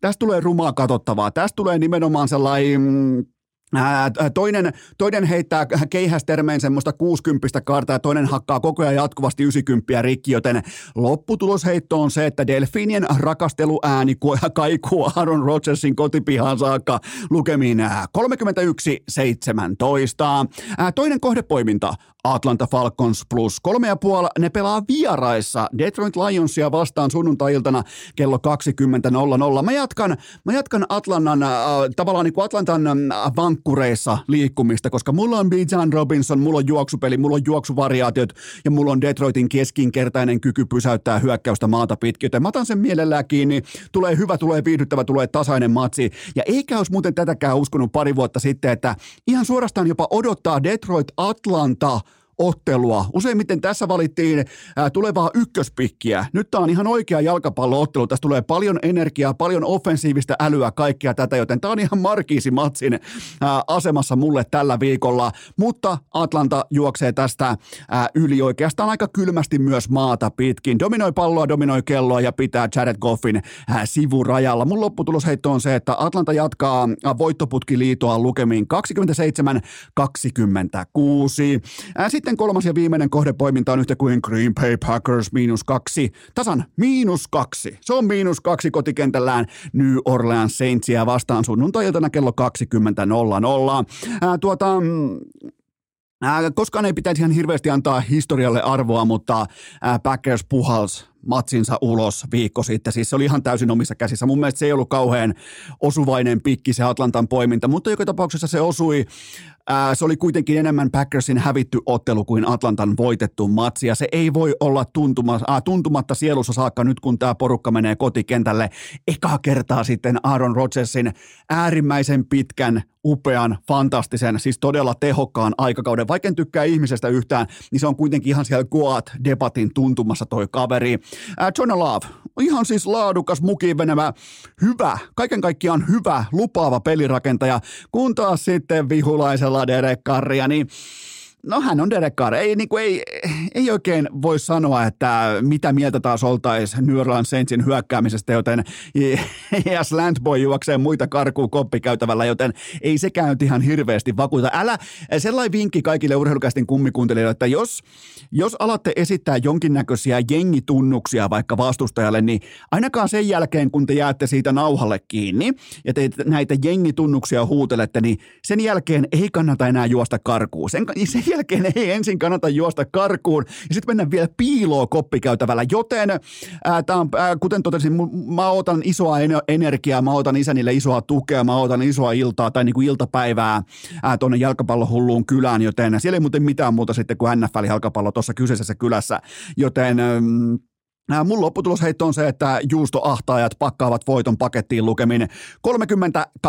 tästä tulee rumaa katsottavaa. Tästä tulee nimenomaan sellainen Toinen, toinen heittää keihästermeen semmoista 60 kartaa ja toinen hakkaa koko ajan jatkuvasti 90 rikki, joten lopputulosheitto on se, että Delfinien rakasteluääni kaikuu Aaron Rodgersin kotipihaan saakka lukemiin 31-17. Toinen kohdepoiminta Atlanta Falcons plus kolme ja puoli. Ne pelaa vieraissa Detroit Lionsia vastaan sunnuntai-iltana kello 20.00. Mä jatkan, mä jatkan Atlantan, äh, tavallaan niin kuin Atlantan äh, vankkureissa liikkumista, koska mulla on Bijan Robinson, mulla on juoksupeli, mulla on juoksuvariaatiot ja mulla on Detroitin keskinkertainen kyky pysäyttää hyökkäystä maata pitkin. Joten mä otan sen mielellään kiinni. Tulee hyvä, tulee viihdyttävä, tulee tasainen matsi. Ja eikä olisi muuten tätäkään uskonut pari vuotta sitten, että ihan suorastaan jopa odottaa Detroit Atlanta ottelua. Useimmiten tässä valittiin tulevaa ykköspikkiä. Nyt tämä on ihan oikea jalkapalloottelu. Tässä tulee paljon energiaa, paljon offensiivista älyä, kaikkea tätä, joten tämä on ihan Markiisi Matsin asemassa mulle tällä viikolla. Mutta Atlanta juoksee tästä yli oikeastaan aika kylmästi myös maata pitkin. Dominoi palloa, dominoi kelloa ja pitää Jared Goffin sivurajalla. Mun lopputulosheitto on se, että Atlanta jatkaa voittoputkiliitoa lukemiin 27-26. Sitten kolmas ja viimeinen kohdepoiminta on yhtä kuin Green Bay Packers miinus kaksi. Tasan miinus kaksi. Se on miinus kaksi kotikentällään New Orleans Saintsia vastaan sunnuntai-iltana kello 20.00. Tuota, mm, koskaan ei pitäisi ihan hirveästi antaa historialle arvoa, mutta Packers puhals matsinsa ulos viikko sitten. Siis se oli ihan täysin omissa käsissä. Mun mielestä se ei ollut kauhean osuvainen pikki se Atlantan poiminta, mutta joka tapauksessa se osui se oli kuitenkin enemmän Packersin hävitty ottelu kuin Atlantan voitettu matsi, ja se ei voi olla tuntuma, äh, tuntumatta sielussa saakka nyt, kun tämä porukka menee kotikentälle ekaa kertaa sitten Aaron Rodgersin äärimmäisen pitkän upean, fantastisen, siis todella tehokkaan aikakauden. Vaikka en tykkää ihmisestä yhtään, niin se on kuitenkin ihan siellä Goat-debatin tuntumassa toi kaveri. Äh, John Love, ihan siis laadukas, mukiin venemä, hyvä, kaiken kaikkiaan hyvä, lupaava pelirakentaja, kun taas sitten vihulaisella Derek Carria, niin No hän on Derek Carr. Ei, niin kuin, ei, ei oikein voi sanoa, että mitä mieltä taas oltaisiin New Orleans Saintsin hyökkäämisestä, joten ja Slantboy juoksee muita karkuu koppikäytävällä, joten ei sekään nyt ihan hirveästi vakuuta. Älä, sellainen vinkki kaikille urheilukästin kummikuuntelijoille, että jos, jos alatte esittää jonkinnäköisiä jengitunnuksia vaikka vastustajalle, niin ainakaan sen jälkeen, kun te jäätte siitä nauhalle kiinni ja te näitä jengitunnuksia huutelette, niin sen jälkeen ei kannata enää juosta karkuun. Sen, sen jälkeen ei ensin kannata juosta karkuun. Ja sitten mennä vielä piiloon koppikäytävällä, joten ää, tää on, ää, kuten totesin, mä otan isoa energiaa, mä otan isänille isoa tukea, mä otan isoa iltaa tai niinku iltapäivää tuonne jalkapallohulluun kylään, joten siellä ei muuten mitään muuta sitten kuin NFL-jalkapallo tuossa kyseisessä kylässä, joten mm, Mun lopputulosheitto on se, että juustoahtaajat pakkaavat voiton pakettiin lukemin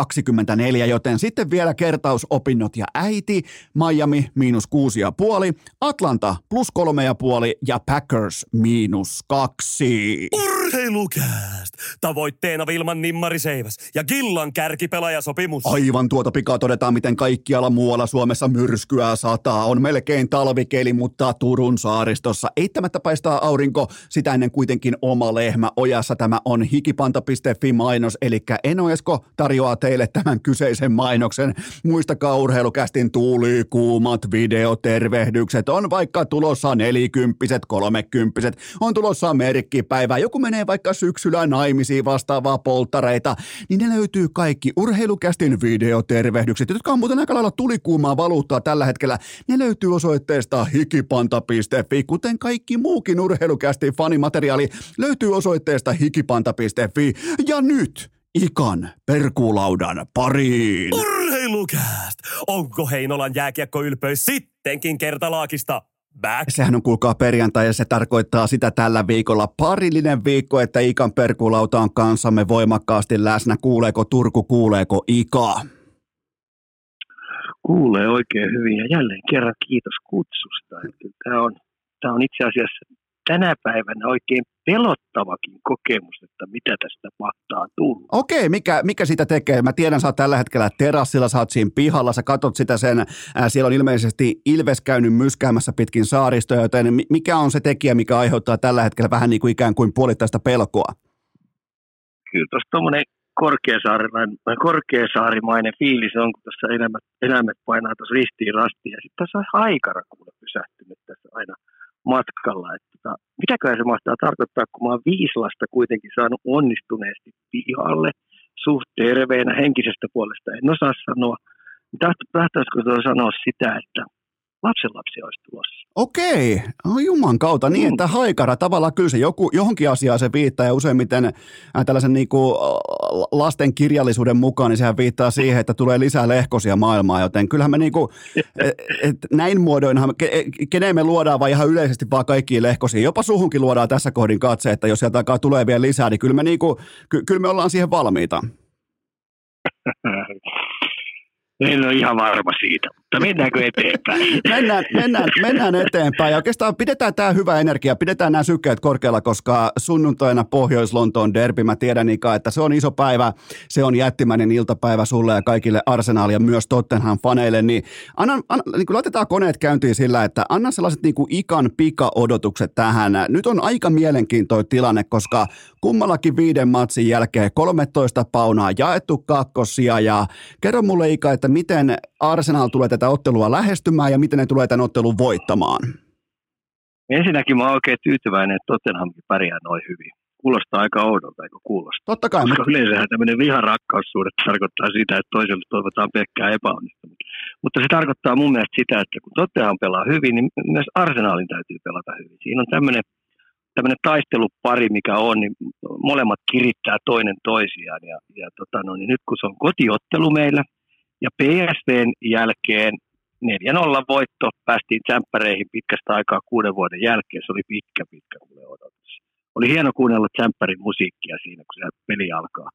30-24, joten sitten vielä kertausopinnot ja äiti, Miami miinus kuusi ja puoli, Atlanta plus kolme ja puoli ja Packers miinus kaksi. Urheilukääst! Tavoitteena Vilman Nimmari Seiväs ja Gillan kärkipelaajasopimus. Aivan tuota pikaa todetaan, miten kaikkialla muualla Suomessa myrskyä sataa. On melkein talvikeli, mutta Turun saaristossa eittämättä paistaa aurinko sitä ennen kuitenkin oma lehmä ojassa. Tämä on hikipanta.fi mainos, eli Eno Esko tarjoaa teille tämän kyseisen mainoksen. Muistakaa urheilukästin kuumat videotervehdykset. On vaikka tulossa nelikymppiset, kolmekymppiset, on tulossa merkkipäivä. Joku menee vaikka syksyllä naimisiin vastaavaa polttareita, niin ne löytyy kaikki urheilukästin videotervehdykset, jotka on muuten aika lailla tulikuumaa valuuttaa tällä hetkellä. Ne löytyy osoitteesta hikipanta.fi, kuten kaikki muukin urheilukästin fanimateriaali materiaali löytyy osoitteesta hikipanta.fi. Ja nyt Ikan perkulaudan pariin. Urheilukääst! Onko Heinolan jääkiekkoylpeys sittenkin kertalaakista? Back. Sehän on kuulkaa perjantai ja se tarkoittaa sitä tällä viikolla parillinen viikko, että Ikan perkulauta on kanssamme voimakkaasti läsnä. Kuuleeko Turku, kuuleeko Ika? Kuulee oikein hyvin ja jälleen kerran kiitos kutsusta. Tämä on, tämä on itse asiassa tänä päivänä oikein pelottavakin kokemus, että mitä tästä mahtaa tulla. Okei, mikä, mikä sitä tekee? Mä tiedän, sä oot tällä hetkellä terassilla, sä oot siinä pihalla, sä katot sitä sen, ää, siellä on ilmeisesti Ilves käynyt myskäämässä pitkin saaristoja, joten mikä on se tekijä, mikä aiheuttaa tällä hetkellä vähän niin kuin ikään kuin puolittaista pelkoa? Kyllä tuossa tuommoinen korkeasaarimainen fiilis on, kun tässä elämät, eläimet painaa tuossa ristiin rastiin ja sitten tässä on haikara kuule pysähtynyt tässä aina – matkalla. Että tota, mitäköhän se mahtaa tarkoittaa, kun mä oon viisi lasta kuitenkin saanut onnistuneesti pihalle suht terveenä henkisestä puolesta. En osaa sanoa. Tahtoisiko sanoa sitä, että lapsenlapsi olisi tulossa. Okei, oh, juman kautta niin, mm. että haikara tavallaan kyllä se joku, johonkin asiaan se viittaa ja useimmiten äh, tällaisen niin kuin, lasten kirjallisuuden mukaan, niin sehän viittaa siihen, että tulee lisää lehkosia maailmaa, joten kyllähän me niin kuin, et, et, näin muodoinhan, ke, keneen me luodaan vai ihan yleisesti vaan kaikkiin lehkosiin, jopa suhunkin luodaan tässä kohdin katse, että jos sieltä alkaa tulee vielä lisää, niin kyllä me, niin kuin, ky, kyllä me ollaan siihen valmiita. En ole ihan varma siitä. Mutta mennäänkö eteenpäin? mennään, mennään, mennään eteenpäin ja oikeastaan pidetään tämä hyvä energia, pidetään nämä sykkeet korkealla, koska sunnuntaina Pohjois-Lontoon derby, mä tiedän Ika, että se on iso päivä, se on jättimäinen iltapäivä sulle ja kaikille Arsenal ja myös Tottenham-faneille, niin, anna, anna, niin kuin laitetaan koneet käyntiin sillä, että anna sellaiset niin kuin Ikan pika-odotukset tähän. Nyt on aika mielenkiintoinen tilanne, koska kummallakin viiden matsin jälkeen 13 paunaa jaettu kakkosia ja kerro mulle Ika, että miten Arsenal tulee tätä ottelua lähestymään ja miten ne tulee tämän ottelun voittamaan? Ensinnäkin mä oon oikein tyytyväinen, että Tottenhamkin pärjää noin hyvin. Kuulostaa aika oudolta, eikö kuulosta? Totta kai. Koska yleensähän tämmöinen viharakkaussuhde tarkoittaa sitä, että toiselle toivotaan pelkkää epäonnistumista. Mutta se tarkoittaa mun mielestä sitä, että kun Tottenham pelaa hyvin, niin myös Arsenalin täytyy pelata hyvin. Siinä on tämmöinen tämmöinen taistelupari, mikä on, niin molemmat kirittää toinen toisiaan. Ja, ja tota, no, niin nyt kun se on kotiottelu meillä, ja PSVn jälkeen 4-0 voitto, päästiin tsemppäreihin pitkästä aikaa kuuden vuoden jälkeen, se oli pitkä, pitkä odotus. Oli hieno kuunnella tsemppärin musiikkia siinä, kun se peli alkaa.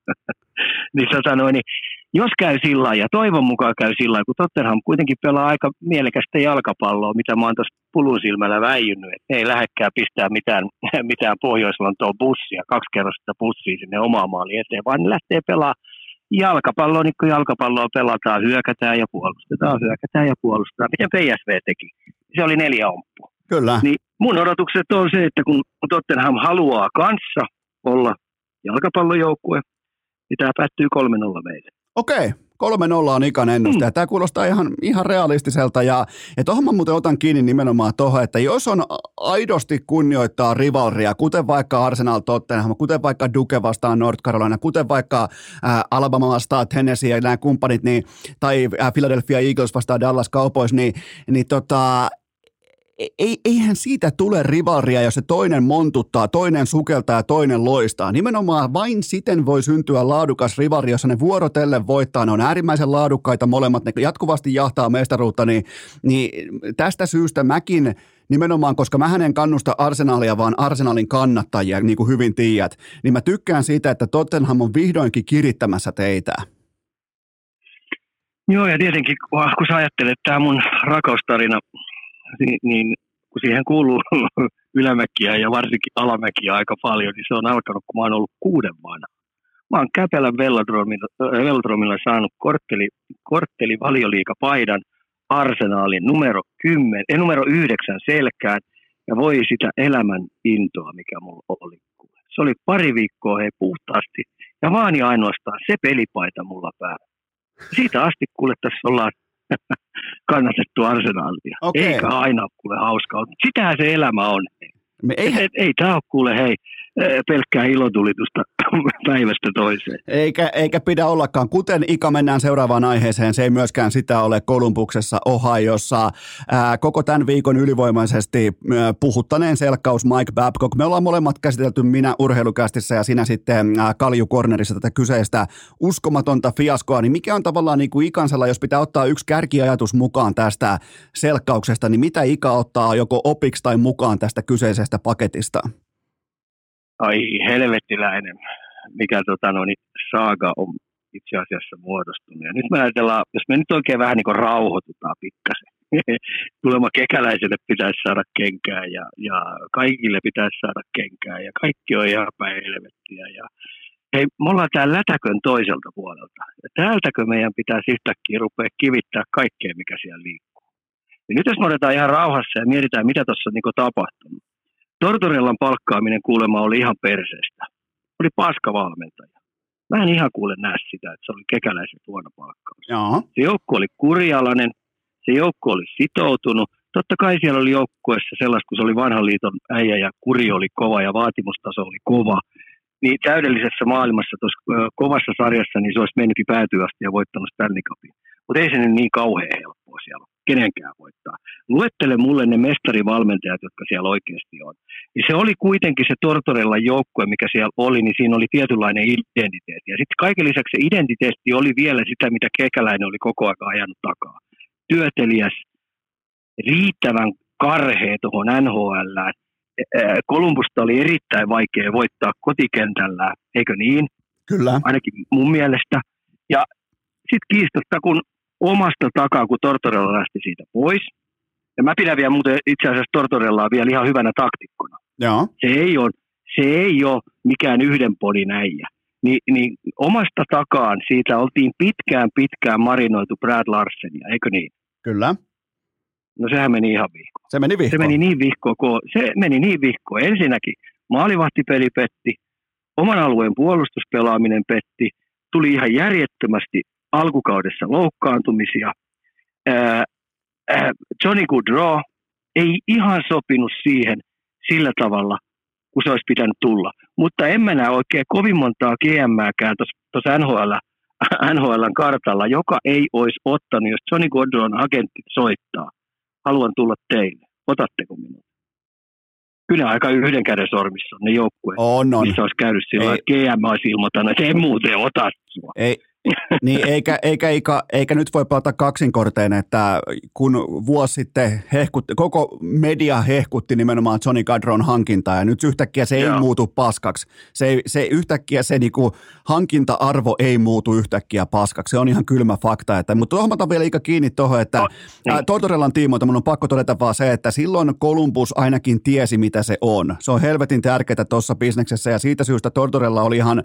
niin, tota noin, niin jos käy sillä ja toivon mukaan käy sillä kun Tottenham kuitenkin pelaa aika mielekästä jalkapalloa, mitä mä oon tuossa pulun silmällä väijynyt, että ei lähekkää pistää mitään, mitään pohjois bussia, kaksi kerrosta bussia sinne omaan maaliin eteen, vaan ne lähtee pelaamaan jalkapallo niin kun jalkapalloa pelataan, hyökätään ja puolustetaan, hyökätään ja puolustetaan, miten PSV teki. Se oli neljä omppua. Kyllä. Niin mun odotukset on se, että kun Tottenham haluaa kanssa olla jalkapallojoukkue, niin tämä päättyy 3-0 meille. Okei. Okay. 3-0 on ikan ennuste. Mm. Tämä kuulostaa ihan, ihan realistiselta ja, ja tuohon mä muuten otan kiinni nimenomaan tuohon, että jos on aidosti kunnioittaa rivalria, kuten vaikka Arsenal Tottenham, kuten vaikka Duke vastaan North Carolina, kuten vaikka äh, Alabama vastaan Tennessee ja nämä kumppanit, niin, tai äh, Philadelphia Eagles vastaan Dallas Cowboys, niin, niin tota, ei, eihän siitä tule rivaria, jos se toinen montuttaa, toinen sukeltaa ja toinen loistaa. Nimenomaan vain siten voi syntyä laadukas rivari, jossa ne vuorotellen voittaa. Ne on äärimmäisen laadukkaita molemmat, ne jatkuvasti jahtaa mestaruutta, niin, niin tästä syystä mäkin nimenomaan, koska mä en kannusta arsenaalia, vaan arsenaalin kannattajia, niin kuin hyvin tiedät, niin mä tykkään siitä, että Tottenham on vihdoinkin kirittämässä teitä. Joo, ja tietenkin kun sä ajattelet, että tämä mun rakaustarina niin, kun siihen kuuluu ylämäkiä ja varsinkin alamäkiä aika paljon, niin se on alkanut, kun mä oon ollut kuuden vanha. Mä oon Käpälän velodromilla, saanut kortteli, kortteli valioliikapaidan arsenaalin numero 10, eh, numero 9 selkään ja voi sitä elämän intoa, mikä mulla oli. Se oli pari viikkoa hei puhtaasti ja vaan ja ainoastaan se pelipaita mulla päällä. Siitä asti kuule tässä ollaan kannatettu arsenaalia. Okay. Eikä aina ole kuule hauskaa. Sitähän se elämä on. Me eihän... ei, ei tämä ole kuule hei pelkkää ilotulitusta päivästä toiseen. Eikä, eikä pidä ollakaan. Kuten Ika mennään seuraavaan aiheeseen, se ei myöskään sitä ole Kolumbuksessa Ohiossa. Ää, koko tämän viikon ylivoimaisesti ää, puhuttaneen selkkaus Mike Babcock. Me ollaan molemmat käsitelty minä urheilukästissä ja sinä sitten ää, Kalju Cornerissa tätä kyseistä uskomatonta fiaskoa. Niin mikä on tavallaan niin kuin Ikansalla, jos pitää ottaa yksi kärkiajatus mukaan tästä selkkauksesta, niin mitä Ika ottaa joko opiksi tai mukaan tästä kyseisestä paketista? Ai helvettiläinen, mikä tota, no, niin saaga on itse asiassa muodostunut. Ja nyt me ajatellaan, jos me nyt oikein vähän niin kuin rauhoitutaan pikkasen. Kuulemma kekäläiselle pitäisi saada kenkää ja, ja kaikille pitäisi saada kenkää ja kaikki on ihan päin helvettiä. Ja, hei, me ollaan täällä lätäkön toiselta puolelta. Ja täältäkö meidän pitäisi yhtäkkiä rupea kivittää kaikkea, mikä siellä liikkuu. Ja nyt jos me otetaan ihan rauhassa ja mietitään, mitä tuossa on niin tapahtunut. Tortorellan palkkaaminen kuulemma oli ihan perseestä. Oli paska valmentaja. Mä en ihan kuule näe sitä, että se oli kekäläisen huono palkkaus. Joo. Se joukko oli kurialainen, se joukko oli sitoutunut. Totta kai siellä oli joukkueessa sellaista, kun se oli vanhan liiton äijä ja kuri oli kova ja vaatimustaso oli kova. Niin täydellisessä maailmassa tuossa kovassa sarjassa niin se olisi mennytkin päätyä asti ja voittanut Stanley Cupin. Mutta ei se nyt niin kauhean helppoa siellä kenenkään voittaa. Luettele mulle ne mestarivalmentajat, jotka siellä oikeasti on. Ja se oli kuitenkin se Tortorella joukkue, mikä siellä oli, niin siinä oli tietynlainen identiteetti. Ja sitten kaiken lisäksi se identiteetti oli vielä sitä, mitä Kekäläinen oli koko ajan ajanut takaa. Työtelijäs, riittävän karhea tuohon NHL. Kolumbusta oli erittäin vaikea voittaa kotikentällä, eikö niin? Kyllä. Ainakin mun mielestä. Ja sitten kiistosta, kun omasta takaa, kun Tortorella lähti siitä pois. Ja mä pidän vielä muuten itse asiassa Tortorellaa vielä ihan hyvänä taktikkona. Joo. Se ei ole, se ei ole mikään yhden podin äijä. Ni, niin omasta takaan siitä oltiin pitkään pitkään marinoitu Brad Larsenia, eikö niin? Kyllä. No sehän meni ihan vihkoon. Se meni vihkoon. Se meni niin vihkoon, kun se meni niin vihkoon. Ensinnäkin maalivahtipeli petti, oman alueen puolustuspelaaminen petti, tuli ihan järjettömästi alkukaudessa loukkaantumisia. Ää, ää, Johnny Goodrow ei ihan sopinut siihen sillä tavalla, kun se olisi pitänyt tulla. Mutta en mä näe oikein kovin montaa GMääkään tuossa NHL, NHLn kartalla, joka ei olisi ottanut, jos Johnny Goodrown agentti soittaa. Haluan tulla teille. Otatteko minua? Kyllä aika yhden käden sormissa on ne joukkueet, On, on. missä olisi käynyt sillä, että GM olisi ilmoittanut, että en muuten ota sua. Ei, niin eikä, eikä, eikä, eikä, nyt voi pelata kaksinkorteen, että kun vuosi sitten hehkutti, koko media hehkutti nimenomaan Johnny Gadron hankintaa ja nyt yhtäkkiä se ei Joo. muutu paskaksi. Se, ei- se yhtäkkiä se niinku, hankinta-arvo ei muutu yhtäkkiä paskaksi. Se on ihan kylmä fakta. Että, mutta tuohon otan vielä Iika kiinni tuohon, että No, niin. Tortorellan tiimoilta mun on pakko todeta vaan se, että silloin Columbus ainakin tiesi, mitä se on. Se on helvetin tärkeää tuossa bisneksessä ja siitä syystä Tortorella oli ihan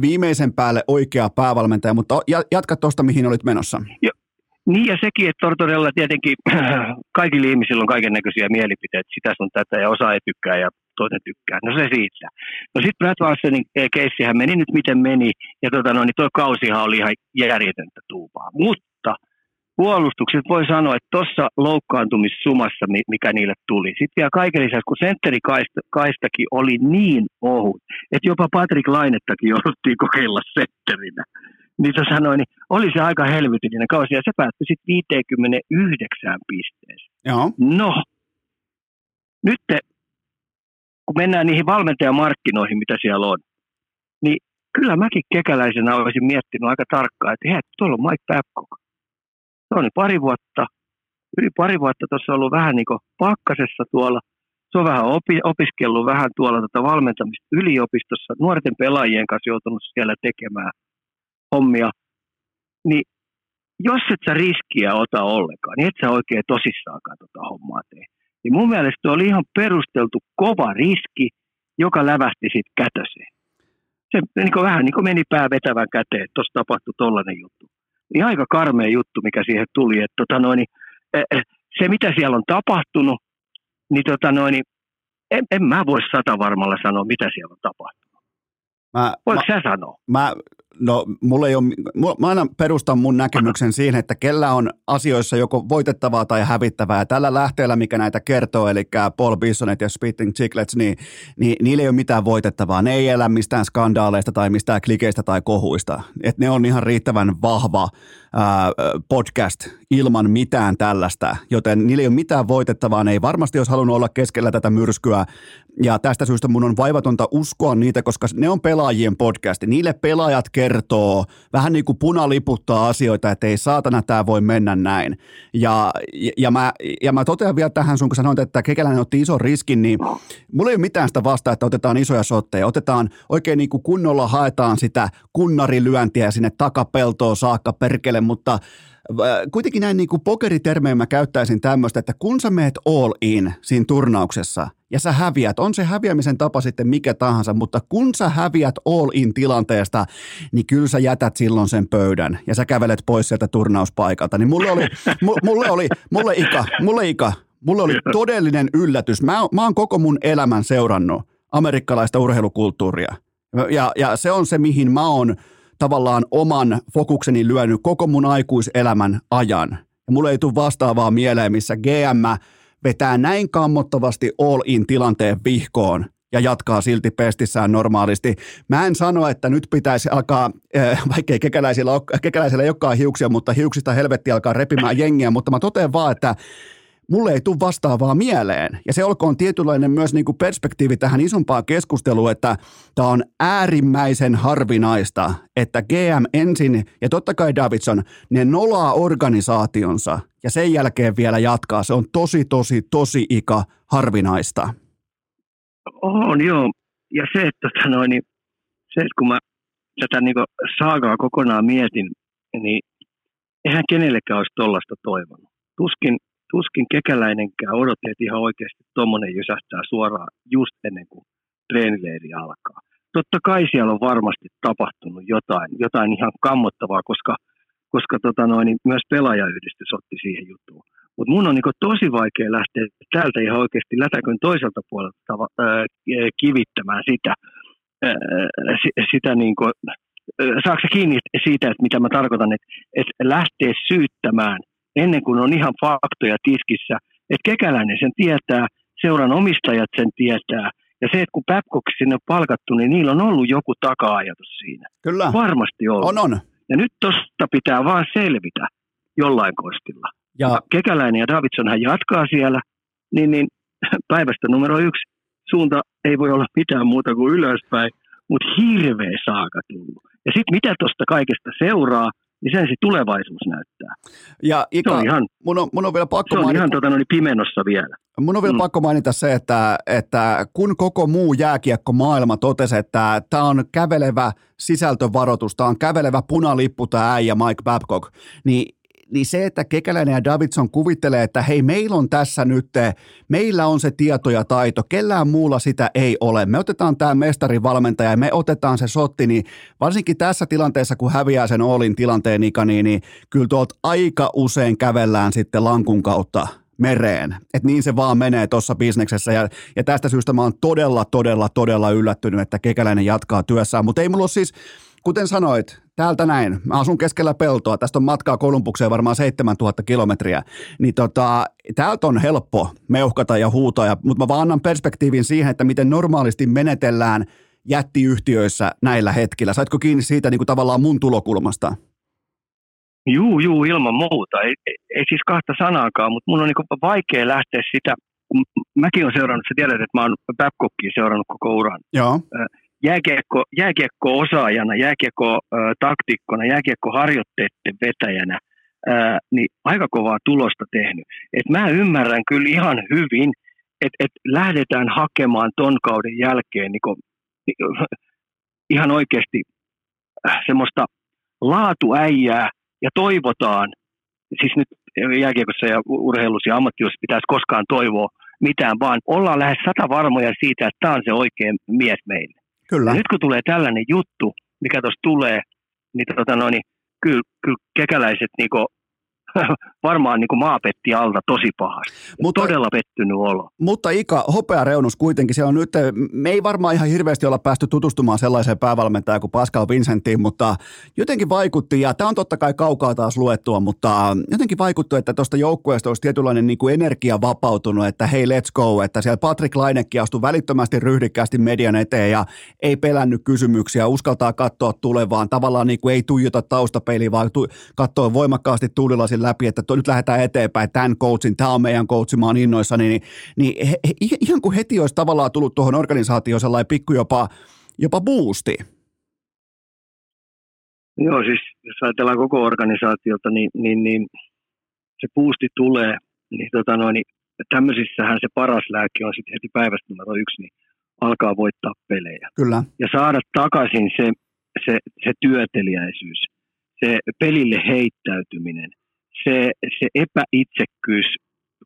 viimeisen päälle oikea päävalmentaja, mutta ja- jatka tuosta, mihin olit menossa. Niin ja sekin, että Tortorella tietenkin kaikilla ihmisillä on kaiken näköisiä mielipiteitä, sitä sun tätä ja osa ei tykkää ja toinen tykkää. No se siitä. No sitten Brad Larsenin eh, keissihän meni nyt miten meni ja tota no, niin toi kausihan oli ihan järjetöntä tuupaa. Mutta puolustukset voi sanoa, että tuossa loukkaantumissumassa, mi- mikä niille tuli, sitten vielä kaiken lisäksi, kun sentterikaistakin oli niin ohut, että jopa Patrick Lainettakin jouduttiin kokeilla sentterinä niin se sanoi, niin oli se aika helvetillinen kausi, ja se päättyi sitten 59 pisteeseen. Joo. No, nyt te, kun mennään niihin valmentajamarkkinoihin, mitä siellä on, niin kyllä mäkin kekäläisenä olisin miettinyt aika tarkkaan, että hei, tuolla on Mike Babcock. Se on pari vuotta, yli pari vuotta tuossa ollut vähän niin kuin pakkasessa tuolla. Se on vähän opi, opiskellut vähän tuolla tota valmentamista yliopistossa, nuorten pelaajien kanssa joutunut siellä tekemään hommia. Niin jos et sä riskiä ota ollenkaan, niin et sä oikein tosissaankaan tota hommaa tee. Niin mun mielestä oli ihan perusteltu kova riski, joka lävähti sitten kätöseen. Se niin kuin vähän niin kuin meni pää vetävän käteen, että tuossa tapahtui tollainen juttu. Niin aika karmea juttu, mikä siihen tuli. Että tota noin, eh, eh, se, mitä siellä on tapahtunut, niin, tota noin, en, en mä voi sata varmalla sanoa, mitä siellä on tapahtunut. Mä, Voiko mä, sä sanoa? mä, no, mulla ei ole, mulla, mä aina perustan mun näkemyksen siihen, että kellä on asioissa joko voitettavaa tai hävittävää. Tällä lähteellä, mikä näitä kertoo, eli Paul Bissonet ja Spitting Chicklets, niin, niin niillä ei ole mitään voitettavaa. Ne ei elä mistään skandaaleista tai mistään klikeistä tai kohuista. Et ne on ihan riittävän vahva podcast ilman mitään tällaista, joten niillä ei ole mitään voitettavaa. Ne ei varmasti olisi halunnut olla keskellä tätä myrskyä, ja tästä syystä mun on vaivatonta uskoa niitä, koska ne on pelaajien podcasti. Niille pelaajat kertoo, vähän niin kuin puna liputtaa asioita, että ei saatana tämä voi mennä näin. Ja, ja, ja, mä, ja mä totean vielä tähän sun, kun sanoit, että Kekäläinen otti ison riskin, niin mulla ei ole mitään sitä vastaa, että otetaan isoja sotteja. Otetaan oikein niin kuin kunnolla haetaan sitä kunnarilyöntiä sinne takapeltoon saakka perkele, mutta äh, kuitenkin näin niin kuin pokeritermejä mä käyttäisin tämmöistä, että kun sä meet all in siinä turnauksessa ja sä häviät, on se häviämisen tapa sitten mikä tahansa, mutta kun sä häviät all in tilanteesta, niin kyllä sä jätät silloin sen pöydän ja sä kävelet pois sieltä turnauspaikalta. Niin mulle oli, mu- mulle oli, mulle Ika, mulle Ika, mulle oli todellinen yllätys. Mä, oon- mä oon koko mun elämän seurannut amerikkalaista urheilukulttuuria. Ja, ja se on se, mihin mä oon tavallaan oman fokukseni lyönyt koko mun aikuiselämän ajan. Ja mulle ei tule vastaavaa mieleen, missä GM vetää näin kammottavasti all-in tilanteen vihkoon ja jatkaa silti pestissään normaalisti. Mä en sano, että nyt pitäisi alkaa, äh, vaikkei kekäläisillä, kekäläisillä ei olekaan hiuksia, mutta hiuksista helvetti alkaa repimään jengiä, mutta mä totean vaan, että mulle ei tule vastaavaa mieleen. Ja se olkoon tietynlainen myös niin kuin perspektiivi tähän isompaan keskusteluun, että tämä on äärimmäisen harvinaista, että GM ensin, ja totta kai Davidson, ne nolaa organisaationsa ja sen jälkeen vielä jatkaa. Se on tosi, tosi, tosi ika harvinaista. On joo. Ja se, että tota noin, niin, se, että kun mä tätä niin saagaa kokonaan mietin, niin eihän kenellekään olisi tollasta toivonut. Tuskin, tuskin kekäläinenkään odotti, että ihan oikeasti tuommoinen jysähtää suoraan just ennen kuin treenileiri alkaa. Totta kai siellä on varmasti tapahtunut jotain, jotain ihan kammottavaa, koska, koska tota noin, niin myös pelaajayhdistys otti siihen juttuun. Mutta mun on niinku tosi vaikea lähteä täältä ihan oikeasti lätäkön toiselta puolelta ää, kivittämään sitä, ää, sitä niinku, saako kiinni siitä, että mitä mä tarkoitan, että, että lähtee syyttämään ennen kuin on ihan faktoja tiskissä, että kekäläinen sen tietää, seuran omistajat sen tietää, ja se, että kun Babcock sinne on palkattu, niin niillä on ollut joku taka-ajatus siinä. Kyllä. Varmasti ollut. On, on. Ja nyt tosta pitää vaan selvitä jollain kostilla. Ja Kekäläinen ja Davidson hän jatkaa siellä, niin, niin päivästä numero yksi suunta ei voi olla mitään muuta kuin ylöspäin, mutta hirveä saaka tullut. Ja sitten mitä tuosta kaikesta seuraa, niin sen se tulevaisuus näyttää. ja Se Ika, on ihan, mun, on, mun on vielä pakko se on mainita, ihan tota, noin pimenossa vielä. mun on vielä mm. pakko mainita se, että, että kun koko muu jääkiekko maailma totesi, että tämä on kävelevä sisältövaroitus, tämä on kävelevä punalippu tämä äijä Mike Babcock, niin niin se, että Kekäläinen ja Davidson kuvittelee, että hei, meillä on tässä nyt, meillä on se tieto ja taito, kellään muulla sitä ei ole. Me otetaan tämä mestarivalmentaja ja me otetaan se sotti, niin varsinkin tässä tilanteessa, kun häviää sen Olin tilanteen Ika, niin, niin kyllä tuolta aika usein kävellään sitten lankun kautta mereen. Että niin se vaan menee tuossa bisneksessä ja, ja tästä syystä mä oon todella, todella, todella yllättynyt, että Kekäläinen jatkaa työssään. Mutta ei mulla ole siis, kuten sanoit, täältä näin, mä asun keskellä peltoa, tästä on matkaa Kolumbukseen varmaan 7000 kilometriä, niin tota, täältä on helppo meuhkata ja huutaa, ja, mutta mä vaan annan perspektiivin siihen, että miten normaalisti menetellään jättiyhtiöissä näillä hetkillä. Saitko kiinni siitä niin kuin tavallaan mun tulokulmasta? Juu, juu, ilman muuta. Ei, ei, ei siis kahta sanaakaan, mutta mun on niin vaikea lähteä sitä, mäkin olen seurannut, sä tiedät, että mä oon Babcockia seurannut koko uran. Joo, Jääkiekko, jääkiekko-osaajana, jääkiekko-taktikkona, jääkiekko-harjoitteiden vetäjänä, ää, niin aika kovaa tulosta tehnyt. Et mä ymmärrän kyllä ihan hyvin, että et lähdetään hakemaan ton kauden jälkeen niin kuin, ihan oikeasti semmoista laatuäijää ja toivotaan, siis nyt jääkiekossa ja urheilussa ja ammattiussa pitäisi koskaan toivoa mitään, vaan ollaan lähes sata varmoja siitä, että tämä on se oikein mies meille. Kyllä. Ja nyt kun tulee tällainen juttu, mikä tuossa tulee, niin, tota noin, niin kyllä, kyllä kekäläiset niinku, varmaan niinku maapetti alta tosi pahasti. Mutta- Todella pettynyt olo. Mutta Ika, hopea reunus kuitenkin, se on nyt, me ei varmaan ihan hirveästi olla päästy tutustumaan sellaiseen päävalmentajaan kuin Pascal Vincentiin, mutta jotenkin vaikutti, ja tämä on totta kai kaukaa taas luettua, mutta jotenkin vaikutti, että tuosta joukkueesta olisi tietynlainen niin kuin energia vapautunut, että hei let's go, että siellä Patrick Lainekki astui välittömästi ryhdikkäästi median eteen ja ei pelännyt kysymyksiä, uskaltaa katsoa tulevaan, tavallaan niin kuin ei tuijota taustapeiliin, vaan tu- katsoo voimakkaasti tuulilasin läpi, että nyt lähdetään eteenpäin, tämän coachin, tämä on meidän coachi, mä oon innoissani, niin, niin he, he, ihan kuin heti olisi tavallaan tullut tuohon organisaatioon sellainen pikku jopa, jopa boosti. Joo, siis jos ajatellaan koko organisaatiota, niin, niin, niin se puusti tulee, niin, tota noin, niin tämmöisissähän se paras lääke on sitten heti päivästä numero yksi, niin alkaa voittaa pelejä. Kyllä, Ja saada takaisin se, se, se työteliäisyys, se pelille heittäytyminen, se, se epäitsekkyys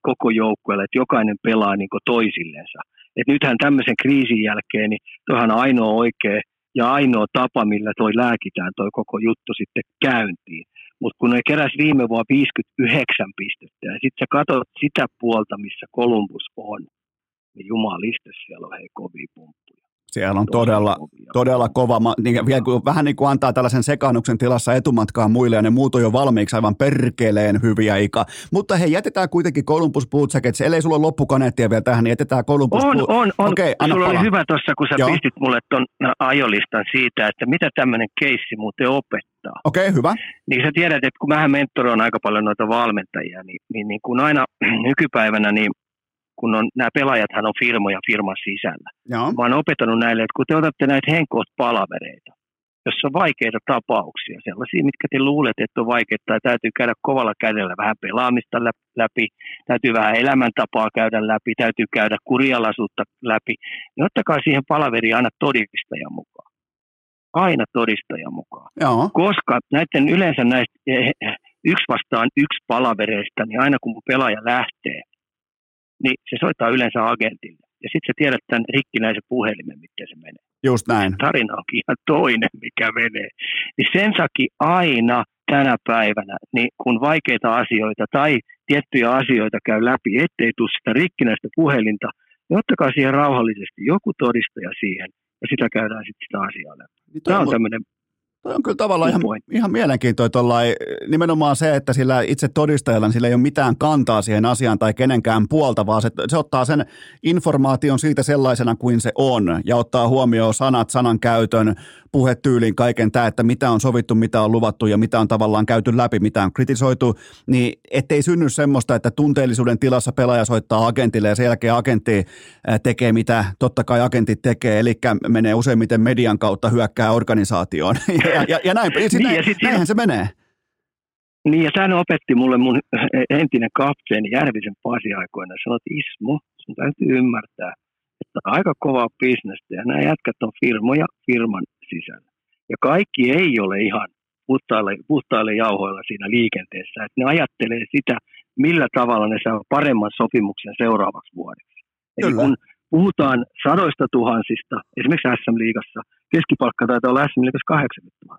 koko joukkueelle, että jokainen pelaa niin toisillensa. Et nythän tämmöisen kriisin jälkeen, niin toihan ainoa oikea ja ainoa tapa, millä toi lääkitään toi koko juttu sitten käyntiin. Mutta kun ne keräs viime vuonna 59 pistettä ja sitten sä katsot sitä puolta, missä Columbus on, niin jumalista siellä on hei kovia pumppuja. Siellä on Tosi todella, todella kova, niin, vielä kun, vähän niin kuin antaa tällaisen sekaannuksen tilassa etumatkaan muille ja ne muut on jo valmiiksi aivan perkeleen hyviä Ika. Mutta hei, jätetään kuitenkin Columbus Blue Jackets, ellei sulla ole loppukaneettia vielä tähän, niin jätetään Columbus On, Blue on, on. Anna Sulla palaa. oli hyvä tuossa, kun sä Joo. Pistit mulle ton ajolistan siitä, että mitä tämmöinen keissi muuten opettaa. Okei, hyvä. Niin sä tiedät, että kun mähän mentoroin aika paljon noita valmentajia, niin, niin, niin kun aina nykypäivänä, niin kun on, nämä pelaajathan on firmoja firman sisällä. Joo. Mä oon opettanut näille, että kun te otatte näitä henkoot palavereita, jossa on vaikeita tapauksia, sellaisia, mitkä te luulette, että on vaikeita, tai täytyy käydä kovalla kädellä vähän pelaamista lä- läpi, täytyy vähän elämäntapaa käydä läpi, täytyy käydä kurialaisuutta läpi, niin ottakaa siihen palaveriin aina todistajan mukaan. Aina todistajan mukaan Joo. koska näiden yleensä näistä eh, yksi vastaan yksi palavereista, niin aina kun pelaaja lähtee, niin se soittaa yleensä agentille. Ja sitten sä tiedät tämän rikkinäisen puhelimen, miten se menee. Just näin. Tarina onkin ihan toinen, mikä menee. Niin sen takia aina tänä päivänä, niin kun vaikeita asioita tai tiettyjä asioita käy läpi, ettei tule sitä rikkinäistä puhelinta, niin ottakaa siihen rauhallisesti joku todistaja siihen, ja sitä käydään sitten sitä asiaa läpi. Niin Tämä on tämmöinen Toi on kyllä tavallaan ihan, ihan mielenkiintoinen tollai, nimenomaan se, että sillä itse todistajalla niin sillä ei ole mitään kantaa siihen asiaan tai kenenkään puolta, vaan se, se ottaa sen informaation siitä sellaisena kuin se on ja ottaa huomioon sanat, sanan käytön, puhetyyliin, kaiken tämä, että mitä on sovittu, mitä on luvattu ja mitä on tavallaan käyty läpi, mitä on kritisoitu, niin ettei synny semmoista, että tunteellisuuden tilassa pelaaja soittaa agentille ja sen jälkeen agentti tekee mitä totta kai agentit tekee, eli menee useimmiten median kautta hyökkää organisaatioon ja, ja, ja näin, niin, näin, ja sit näinhän se menee. Niin ja tämän opetti mulle mun entinen kapteeni Järvisen Pasi aikoina. Sanoi, että Ismo, sun täytyy ymmärtää, että aika kovaa bisnestä ja nämä jätkät on firmoja firman sisällä. Ja kaikki ei ole ihan puhtaille, puhtaille jauhoilla siinä liikenteessä. Että ne ajattelee sitä, millä tavalla ne saa paremman sopimuksen seuraavaksi vuodeksi. Eli kun puhutaan sadoista tuhansista, esimerkiksi SM-liigassa, keskipalkka taitaa olla SM-liigassa 80 000.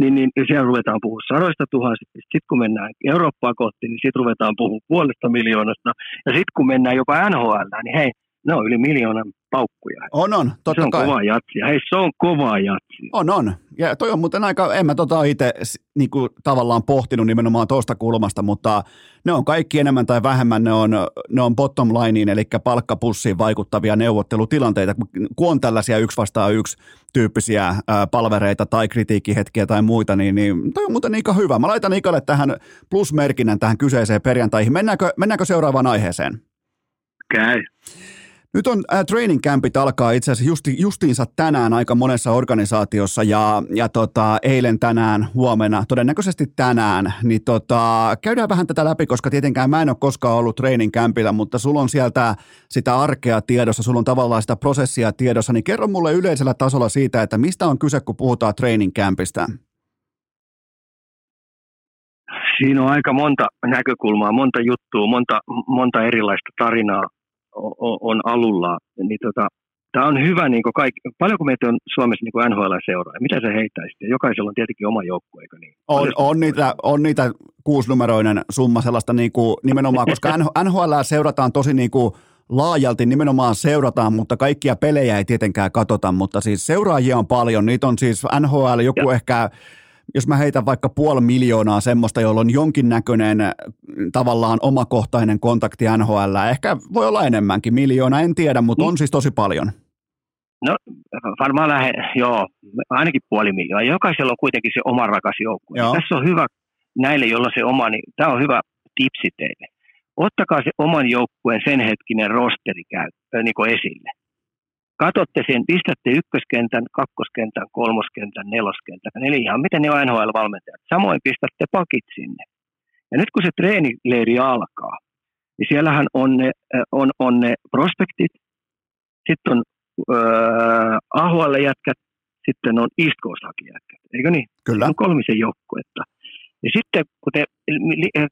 Niin, niin siellä ruvetaan puhumaan sadoista tuhansista. Sitten kun mennään Eurooppaa kohti, niin sitten ruvetaan puhumaan puolesta miljoonasta. Ja sitten kun mennään jopa NHL, niin hei, ne on yli miljoonan paukkuja. On, on, totta Se on kai. kova jatsi. Hei, se on kova jatsi. On, on. Ja toi on muuten aika, en mä tota itse niin kuin, tavallaan pohtinut nimenomaan tuosta kulmasta, mutta ne on kaikki enemmän tai vähemmän, ne on, ne on bottom lineen, eli palkkapussiin vaikuttavia neuvottelutilanteita, kun on tällaisia yksi vastaan yksi tyyppisiä palvereita tai kritiikkihetkiä tai muita, niin, niin toi on muuten aika hyvä. Mä laitan Ikalle tähän plusmerkinnän tähän kyseiseen perjantaihin. Mennäänkö, mennäänkö seuraavaan aiheeseen? Käy. Nyt on äh, training campit alkaa itse asiassa justi, justiinsa tänään aika monessa organisaatiossa ja, ja tota, eilen tänään, huomenna, todennäköisesti tänään, niin tota, käydään vähän tätä läpi, koska tietenkään mä en ole koskaan ollut training campilla, mutta sulla on sieltä sitä arkea tiedossa, sulla on tavallaan sitä prosessia tiedossa, niin kerro mulle yleisellä tasolla siitä, että mistä on kyse, kun puhutaan training campista? Siinä on aika monta näkökulmaa, monta juttua, monta, monta erilaista tarinaa on, on alulla, niin tota, tämä on hyvä, niin kuin kaikki, paljonko meitä on Suomessa niin NHL-seuraa, mitä se heittäisi? Jokaisella on tietenkin oma joukkue, eikö niin? On, on, niitä, on niitä kuusinumeroinen summa sellaista niin kuin, nimenomaan, koska NHL seurataan tosi niin kuin, laajalti nimenomaan seurataan, mutta kaikkia pelejä ei tietenkään katsota, mutta siis seuraajia on paljon. Niitä on siis NHL joku ja. ehkä jos mä heitän vaikka puoli miljoonaa semmoista, jolla on jonkinnäköinen tavallaan omakohtainen kontakti NHL, ehkä voi olla enemmänkin, miljoona en tiedä, mutta on siis tosi paljon. No varmaan lähe, joo, ainakin puoli miljoonaa. Jokaisella on kuitenkin se oma rakas joukkue. Tässä on hyvä näille, joilla se oma, niin tämä on hyvä tipsi teille. Ottakaa se oman joukkueen sen hetkinen rosteri käy, niin esille katsotte sen, pistätte ykköskentän, kakkoskentän, kolmoskentän, neloskentän, eli ihan miten ne on NHL-valmentajat. Samoin pistätte pakit sinne. Ja nyt kun se treenileiri alkaa, niin siellähän on ne, on, on ne prospektit, sitten on äh, AHL jätkät, sitten on East Coast eikö niin? Kyllä. On kolmisen joukkuetta. Ja sitten kun te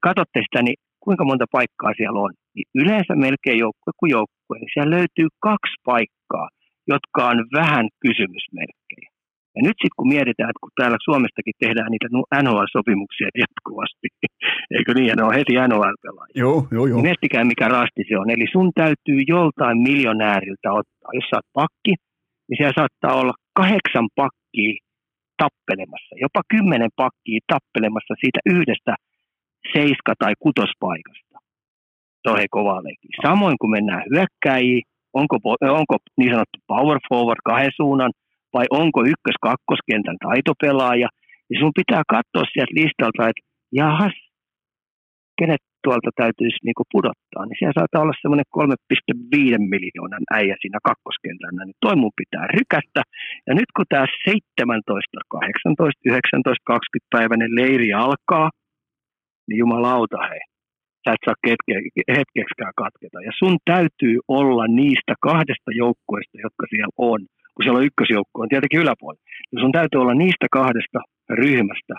katsotte sitä, niin kuinka monta paikkaa siellä on, niin yleensä melkein joukkue kuin joukkue, niin siellä löytyy kaksi paikkaa, jotka on vähän kysymysmerkkejä. Ja nyt sitten kun mietitään, että kun täällä Suomestakin tehdään niitä NHL-sopimuksia jatkuvasti, eikö niin, ja ne on heti NHL-pelaajia. Joo, joo, joo. Miettikää, mikä rasti se on. Eli sun täytyy joltain miljonääriltä ottaa. Jos sä oot pakki, niin siellä saattaa olla kahdeksan pakkia tappelemassa, jopa kymmenen pakkia tappelemassa siitä yhdestä seiska- tai kutospaikasta. Se on he kova leikki. Samoin kun mennään hyökkäjiin, onko, onko niin sanottu power forward kahden suunnan vai onko ykkös-kakkoskentän taitopelaaja. Ja sun pitää katsoa sieltä listalta, että jahas, kenet tuolta täytyisi niinku pudottaa, niin siellä saattaa olla semmoinen 3,5 miljoonan äijä siinä kakkoskentällä, niin toi mun pitää rykästä. Ja nyt kun tämä 17, 18, 19, 20 päiväinen leiri alkaa, niin jumalauta hei, sä et saa hetke, hetkeksikään katketa. Ja sun täytyy olla niistä kahdesta joukkueesta, jotka siellä on, kun siellä on ykkösjoukkue, on tietenkin yläpuolella. Ja sun täytyy olla niistä kahdesta ryhmästä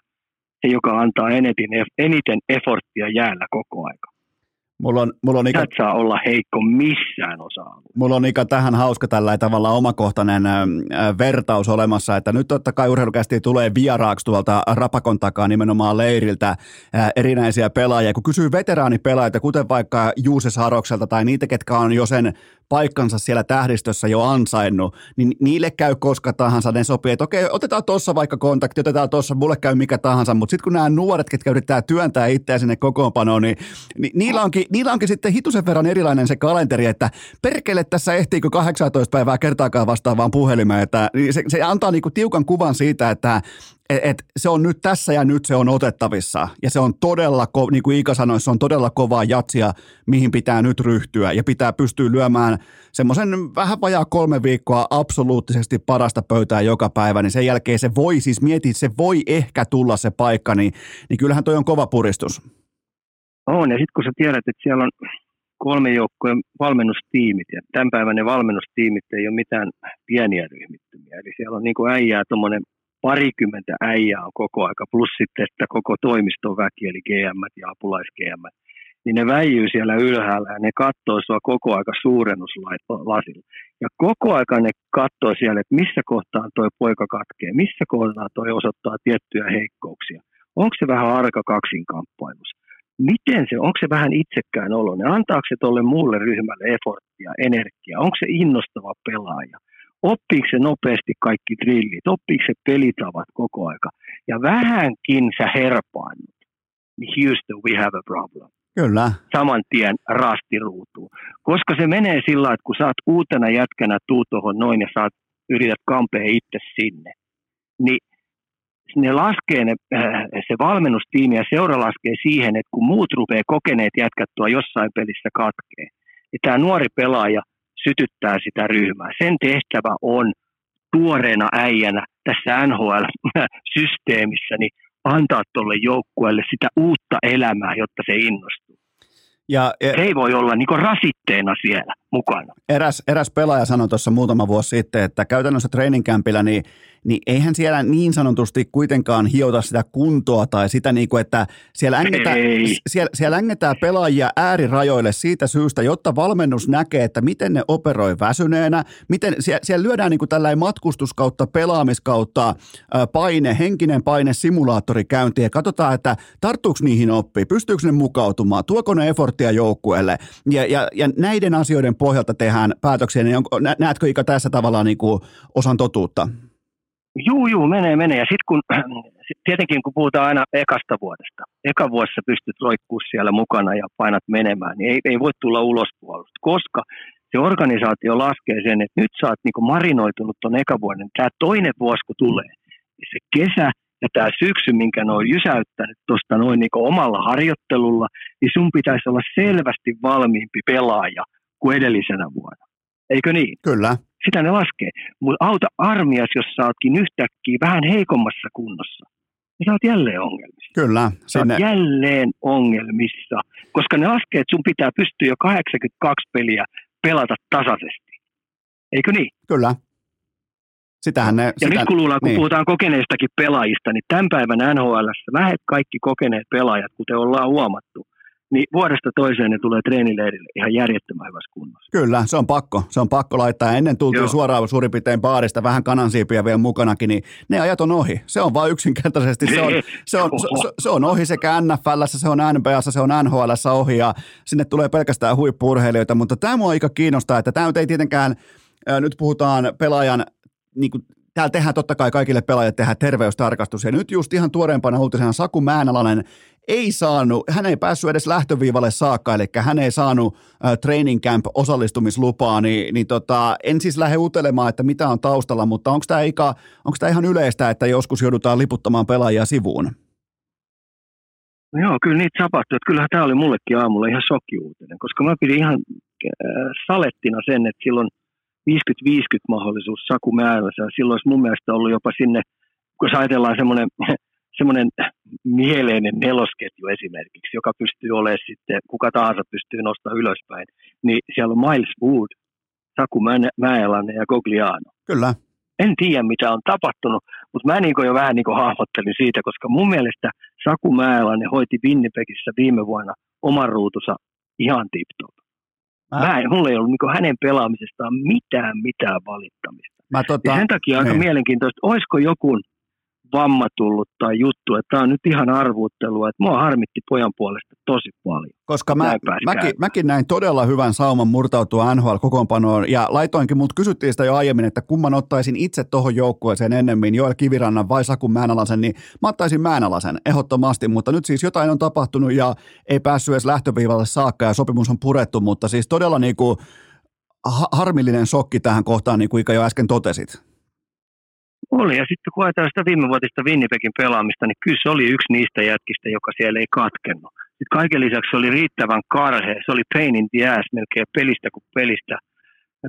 se, joka antaa eniten, eniten jäällä koko aika. Mulla on, mulla on ikä... saa olla heikko missään osa Mulla on ikä tähän hauska tällä tavalla omakohtainen äh, vertaus olemassa, että nyt totta kai urheilukästi tulee vieraaksi tuolta Rapakon takaa nimenomaan leiriltä äh, erinäisiä pelaajia. Kun kysyy veteraanipelaajia, kuten vaikka Juuse Sarokselta tai niitä, ketkä on jo sen paikkansa siellä tähdistössä jo ansainnut, niin niille käy koska tahansa, ne sopii, että okei, otetaan tuossa vaikka kontakti, otetaan tuossa, mulle käy mikä tahansa, mutta sitten kun nämä nuoret, ketkä yrittää työntää itseä sinne kokoonpanoon, niin, niin niillä, onkin, niillä onkin sitten hitusen verran erilainen se kalenteri, että perkele tässä ehtiikö 18 päivää kertaakaan vastaavaan puhelimeen, että se, se antaa niinku tiukan kuvan siitä, että et, et se on nyt tässä ja nyt se on otettavissa. Ja se on todella, niin kuin Iika sanoi, se on todella kovaa jatsia, mihin pitää nyt ryhtyä. Ja pitää pystyä lyömään semmoisen vähän vajaa kolme viikkoa absoluuttisesti parasta pöytää joka päivä, niin sen jälkeen se voi, siis mieti, se voi ehkä tulla se paikka, niin, niin kyllähän toi on kova puristus. On, ja sitten kun sä tiedät, että siellä on kolme joukkojen valmennustiimit, ja tämän päivän ne valmennustiimit ei ole mitään pieniä ryhmittymiä, eli siellä on niin kuin äijää tuommoinen parikymmentä äijää on koko aika, plus sitten, että koko toimiston väki, eli GM ja apulais GM, niin ne väijyy siellä ylhäällä ja ne katsoo sua koko aika suurennuslasilla. Ja koko aika ne katsoo siellä, että missä kohtaa toi poika katkee, missä kohtaa toi osoittaa tiettyjä heikkouksia. Onko se vähän arka kaksinkamppailus? Miten se, onko se vähän itsekään oloinen? Antaako se tuolle muulle ryhmälle efforttia, energiaa? Onko se innostava pelaaja? Oppiiko se nopeasti kaikki drillit, oppiiko se pelitavat koko aika. Ja vähänkin sä herpaannut, niin Houston, we have a problem. Kyllä. Saman tien rastiruutuun. Koska se menee sillä että kun sä oot uutena jätkänä tuu tuohon noin ja saat, yrität kampea itse sinne, niin ne laskee ne, äh, se valmennustiimi ja seura laskee siihen, että kun muut rupeaa kokeneet jätkättua jossain pelissä katkee, niin tämä nuori pelaaja sytyttää sitä ryhmää. Sen tehtävä on tuoreena äijänä tässä NHL-systeemissä niin antaa tuolle joukkueelle sitä uutta elämää, jotta se innostuu. Ja, ja, se ei voi olla niin rasitteena siellä mukana. Eräs, eräs pelaaja sanoi tuossa muutama vuosi sitten, että käytännössä treeninkämpillä niin niin eihän siellä niin sanotusti kuitenkaan hiota sitä kuntoa tai sitä, niin kuin, että siellä ängetään, siellä, siellä ängetään pelaajia äärirajoille siitä syystä, jotta valmennus näkee, että miten ne operoi väsyneenä, miten siellä, siellä lyödään niin kuin tällainen matkustuskautta, pelaamiskautta, paine, henkinen paine, simulaattori käyntiin ja katsotaan, että tarttuuko niihin oppii, pystyykö ne mukautumaan, tuoko ne efforttia joukkueelle ja, ja, ja näiden asioiden pohjalta tehdään päätöksiä, niin onko, näetkö Ika tässä tavallaan niin kuin osan totuutta? Juu, juu, menee, menee. Ja sitten kun, tietenkin kun puhutaan aina ekasta vuodesta, eka vuodessa pystyt roikkuu siellä mukana ja painat menemään, niin ei, ei voi tulla ulospuolusta, koska se organisaatio laskee sen, että nyt sä oot niin marinoitunut ton eka vuoden. Tämä toinen vuosi, kun tulee, niin se kesä ja tämä syksy, minkä ne on jysäyttänyt tuosta noin niin omalla harjoittelulla, niin sun pitäisi olla selvästi valmiimpi pelaaja kuin edellisenä vuonna. Eikö niin? Kyllä sitä ne laskee. Mutta auta armias, jos sä ootkin yhtäkkiä vähän heikommassa kunnossa. Ja sä oot jälleen ongelmissa. Kyllä. Sä oot jälleen ongelmissa, koska ne laskee, että sun pitää pystyä jo 82 peliä pelata tasaisesti. Eikö niin? Kyllä. Sitähän ne, ja sitä, nyt kun, luullaan, kun niin. puhutaan kokeneistakin pelaajista, niin tämän päivän NHL lähet kaikki kokeneet pelaajat, kuten ollaan huomattu, niin vuodesta toiseen ne tulee treenileirille ihan järjettömän hyvässä kunnossa. Kyllä, se on pakko. Se on pakko laittaa. Ennen tultiin Joo. suoraan suurin piirtein baarista, vähän kanansiipiä vielä mukanakin, niin ne ajat on ohi. Se on vain yksinkertaisesti, se on, se on, se, se on ohi sekä NFL, se on NBAssa, se on NHL ohi ja sinne tulee pelkästään huippurheilijoita, mutta tämä mua aika kiinnostaa, että tämä ei tietenkään, nyt puhutaan pelaajan niin kuin täällä tehdään totta kai kaikille pelaajille tehdään terveystarkastus. Ja nyt just ihan tuoreempana uutisena Saku Määnalainen ei saanut, hän ei päässyt edes lähtöviivalle saakka, eli hän ei saanut äh, training camp osallistumislupaa, niin, niin tota, en siis lähde utelemaan, että mitä on taustalla, mutta onko tämä, onko ihan yleistä, että joskus joudutaan liputtamaan pelaajia sivuun? No joo, kyllä niitä tapahtuu. Että kyllähän tämä oli mullekin aamulla ihan shokiuutinen, koska mä pidin ihan äh, salettina sen, että silloin 50-50 mahdollisuus Saku Määrässä. Silloin olisi mun mielestä ollut jopa sinne, kun ajatellaan semmoinen semmoinen mieleinen nelosketju esimerkiksi, joka pystyy olemaan sitten, kuka tahansa pystyy nostamaan ylöspäin, niin siellä on Miles Wood, Saku Mäelänen ja Gogliano. Kyllä. En tiedä, mitä on tapahtunut, mutta mä niin jo vähän niin hahmottelin siitä, koska mun mielestä Saku Mäeläinen hoiti Winnipegissä viime vuonna oman ruutunsa ihan tip-top. Mä en, mulla ei ollut niin hänen pelaamisestaan mitään mitään valittamista. Mä tota, ja sen takia aika niin. mielenkiintoista, olisiko joku vamma tullut tai juttu, että tämä on nyt ihan arvuuttelua, että mua harmitti pojan puolesta tosi paljon. Koska mä, mäkin, mäkin näin todella hyvän sauman murtautua NHL-kokoonpanoon ja laitoinkin, mutta kysyttiin sitä jo aiemmin, että kumman ottaisin itse tuohon joukkueeseen ennemmin, Joel Kivirannan vai Saku Määnalasen, niin mä ottaisin Määnalasen ehdottomasti, mutta nyt siis jotain on tapahtunut ja ei päässyt edes lähtöviivalle saakka ja sopimus on purettu, mutta siis todella niin kuin ha- harmillinen shokki tähän kohtaan, niin kuin Ika jo äsken totesit. Oli, ja sitten kun ajatellaan sitä viimevuotista Winnipegin pelaamista, niin kyllä se oli yksi niistä jätkistä, joka siellä ei katkennut. Sitten kaiken lisäksi se oli riittävän karhe, se oli pain in the ass melkein pelistä kuin pelistä,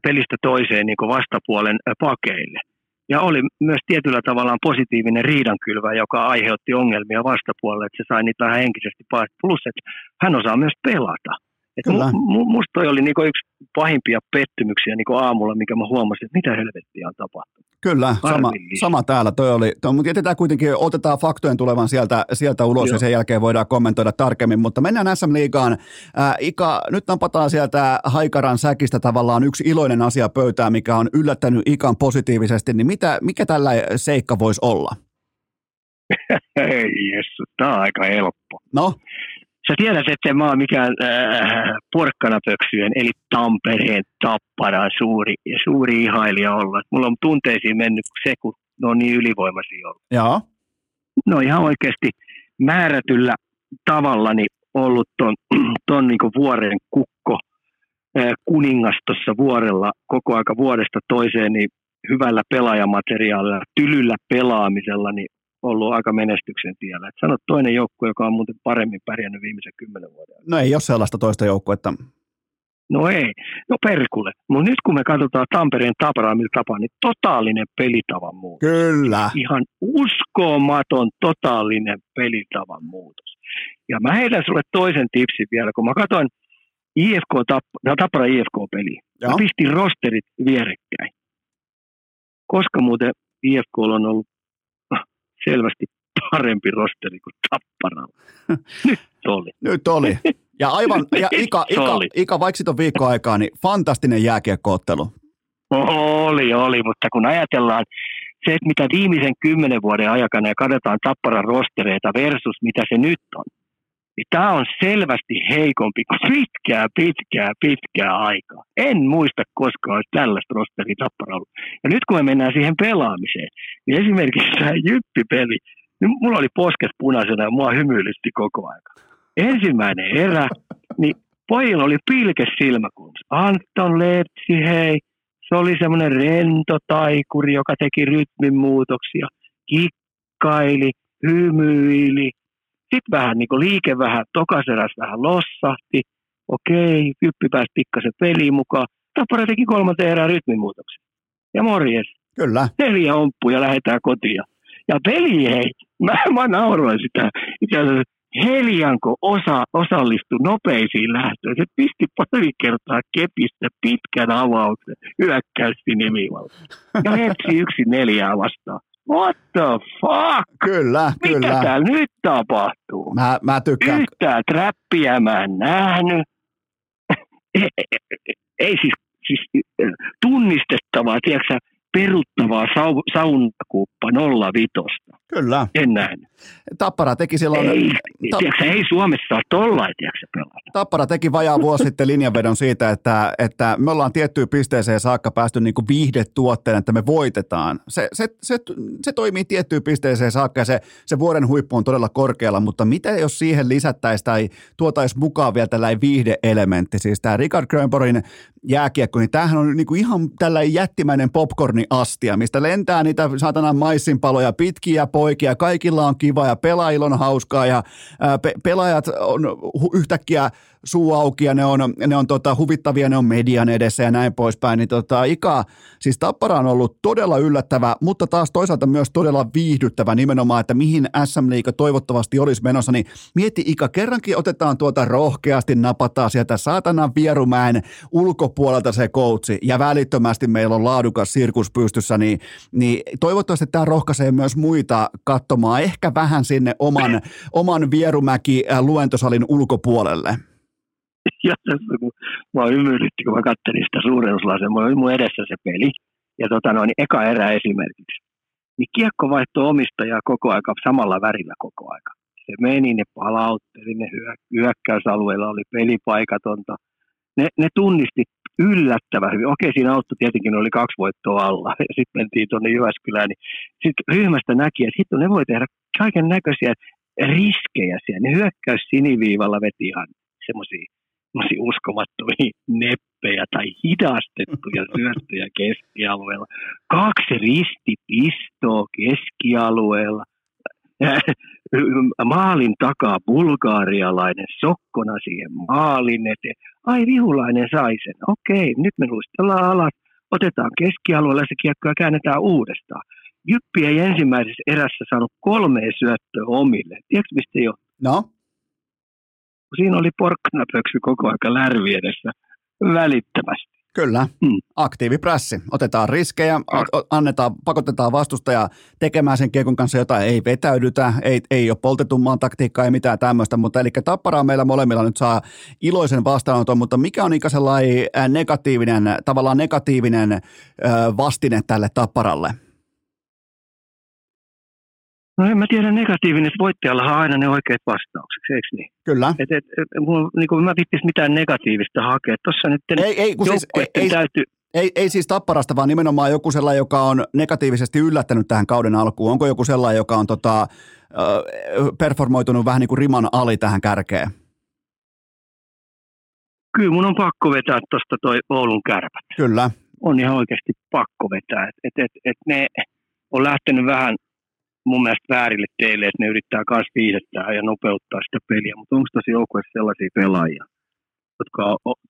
pelistä toiseen niin vastapuolen ä, pakeille. Ja oli myös tietyllä tavallaan positiivinen riidankylvä, joka aiheutti ongelmia vastapuolelle, että se sai niitä vähän henkisesti paasta. Plus, että hän osaa myös pelata. Et Kyllä. mu, mu, musta toi oli niinku yksi pahimpia pettymyksiä niinku aamulla, mikä mä huomasin, että mitä helvettiä on tapahtunut. Kyllä, sama, sama täällä. Toi oli, toi, mutta jätetään kuitenkin, otetaan faktojen tulevan sieltä, sieltä ulos Joo. ja sen jälkeen voidaan kommentoida tarkemmin. Mutta mennään SM-liigaan. Ää, Ika, nyt napataan sieltä Haikaran säkistä tavallaan yksi iloinen asia pöytään, mikä on yllättänyt Ikan positiivisesti. Niin mitä, mikä tällä seikka voisi olla? Ei jessu, tää on aika helppo. No, Sä tiedät, että en mä oon mikään äh, porkkanapöksyjen, eli Tampereen tapparan suuri, suuri ihailija olla. Mulla on tunteisiin mennyt se, kun ne on niin ylivoimaisia ollut. joo. No ihan oikeasti määrätyllä tavalla niin ollut ton, ton niin vuoren kukko äh, kuningas tuossa vuorella koko aika vuodesta toiseen niin hyvällä pelaajamateriaalilla, tylyllä pelaamisella, niin ollut aika menestyksen tiellä. Et sano toinen joukkue, joka on muuten paremmin pärjännyt viimeisen kymmenen vuoden. No ei ole sellaista toista joukkuetta. No ei, no perkulle. Mutta nyt kun me katsotaan Tampereen taparaa millä tapaa, niin totaalinen pelitavan muutos. Kyllä. Ihan uskomaton totaalinen pelitavan muutos. Ja mä heitän sulle toisen tipsin vielä, kun mä katsoin IFK, Tap- Tappara IFK-peliä. Mä pistin rosterit vierekkäin. Koska muuten IFK on ollut selvästi parempi rosteri kuin Tapparalla. Nyt oli. Nyt oli. Ja aivan, ja Ika, Ika. Ika vaikka siitä on viikko aikaa, niin fantastinen jääkiekkoottelu. Oli, oli, mutta kun ajatellaan se, että mitä viimeisen kymmenen vuoden aikana ja katsotaan Tapparan rostereita versus mitä se nyt on, niin tämä on selvästi heikompi kuin pitkää, pitkää, pitkää aikaa. En muista koskaan olisi tällaista rosteria Tappara ollut. Ja nyt kun me mennään siihen pelaamiseen, niin esimerkiksi tämä jyppipeli, niin mulla oli posket punaisena ja mua hymyilytti koko aika. Ensimmäinen erä, niin pojilla oli pilke silmäkulmassa. Anton Lepsi, hei, se oli semmoinen rento taikuri, joka teki rytminmuutoksia, kikkaili, hymyili. Sitten vähän niin liike vähän, tokaseräs vähän lossahti. Okei, Jyppi pääsi pikkasen peliin mukaan. Tappara teki kolmanteen erään rytminmuutoksen. Ja morjes, Kyllä. neljä omppuja lähdetään kotiin. Ja peli hei, mä, mä nauroin sitä. Itse asiassa Helianko osa, osallistui nopeisiin lähtöihin. Se pisti pari kertaa kepistä pitkän avauksen hyökkäysti nimivalta. Ja hepsi yksi neljää vastaan. What the fuck? Kyllä, Mitä kyllä. täällä nyt tapahtuu? Mä, mä tykkään. Yhtään trappia mä en nähnyt. ei, siis, siis äh, tunnistettavaa, tiedätkö peruttavaa sau, saunakuppa 05. Kyllä. En nähnyt. Tappara teki silloin, Ei, ta- tiedätkö, ei Suomessa saa tollain, pelata. Tappara teki vajaa vuosi sitten linjanvedon siitä, että, että me ollaan tiettyyn pisteeseen saakka päästy niin kuin viihdetuotteen, että me voitetaan. Se, se, se, se toimii tiettyyn pisteeseen saakka ja se, se vuoden huippu on todella korkealla, mutta mitä jos siihen lisättäisiin tai tuotaisiin mukaan vielä tällainen viihdeelementti, siis tämä Richard Grönborgin jääkiekko, niin tämähän on niin kuin ihan tällainen jättimäinen popcorni-astia, mistä lentää niitä saatanan maissinpaloja pitkiä poikia, kaikilla on kiva ja pelaajilla on hauskaa ja ää, pe- pelaajat on hu- yhtäkkiä suu auki ja ne on, ne on tota, huvittavia, ne on median edessä ja näin poispäin, niin tota, Ika, siis Tappara on ollut todella yllättävä, mutta taas toisaalta myös todella viihdyttävä nimenomaan, että mihin SM-liiga toivottavasti olisi menossa, niin mieti Ika, kerrankin otetaan tuota rohkeasti, napataan sieltä saatanan Vierumäen ulkopuolelta se koutsi ja välittömästi meillä on laadukas sirkus pystyssä, niin, niin toivottavasti tämä rohkaisee myös muita katsomaan ehkä vähän sinne oman, oman Vierumäki äh, luentosalin ulkopuolelle? Ja tässä kun mä ymyrytti, kun mä katselin sitä suurennuslasia, mulla oli mun edessä se peli. Ja tota noin, niin eka erä esimerkiksi. Niin kiekko vaihtoi omistajaa koko aika samalla värillä koko aika. Se meni, ne palautteli, ne hyökkäysalueella oli pelipaikatonta. Ne, ne tunnisti yllättävän hyvin. Okei, siinä auttoi tietenkin, oli kaksi voittoa alla. Ja sitten mentiin tuonne Jyväskylään, niin sitten ryhmästä näki, että sitten ne voi tehdä kaiken näköisiä riskejä siellä. Ne hyökkäys siniviivalla veti ihan semmoisia uskomattomia neppejä tai hidastettuja syöttöjä keskialueella. Kaksi ristipistoa keskialueella. Maalin takaa bulgaarialainen sokkona siihen maalin eteen. Ai vihulainen sai sen. Okei, nyt me luistellaan alas. Otetaan keskialueella se kiekko ja käännetään uudestaan. Jyppi ei ensimmäisessä erässä saanut kolme syöttöä omille. Tiedätkö mistä jo? No? Siinä oli porkkanapöksy koko aika lärvi edessä välittömästi. Kyllä, mm. aktiiviprässi. Otetaan riskejä, annetaan, pakotetaan vastustaja tekemään sen kiekon kanssa jotain, ei vetäydytä, ei, ei ole poltetummaan taktiikkaa, ei mitään tämmöistä, mutta eli Tapparaa meillä molemmilla nyt saa iloisen vastaanoton, mutta mikä on sellainen negatiivinen, tavallaan negatiivinen vastine tälle Tapparalle? No en mä tiedä negatiivinen, että voittajalla on aina ne oikeat vastaukset, eikö niin? Kyllä. Et, et, et, mulla, niin kuin mä vittis mitään negatiivista hakea. Tuossa nyt ei, ei, kun siis, ei, ei, täytyy... ei, ei siis tapparasta, vaan nimenomaan joku sellainen, joka on negatiivisesti yllättänyt tähän kauden alkuun. Onko joku sellainen, joka on tota, performoitunut vähän niin kuin riman ali tähän kärkeen? Kyllä mun on pakko vetää tuosta toi Oulun kärpät. Kyllä. On ihan oikeasti pakko vetää. Et, et, et, et ne on lähtenyt vähän mun mielestä väärille teille, että ne yrittää myös viidettää ja nopeuttaa sitä peliä, mutta onko tässä joukkueessa sellaisia pelaajia, jotka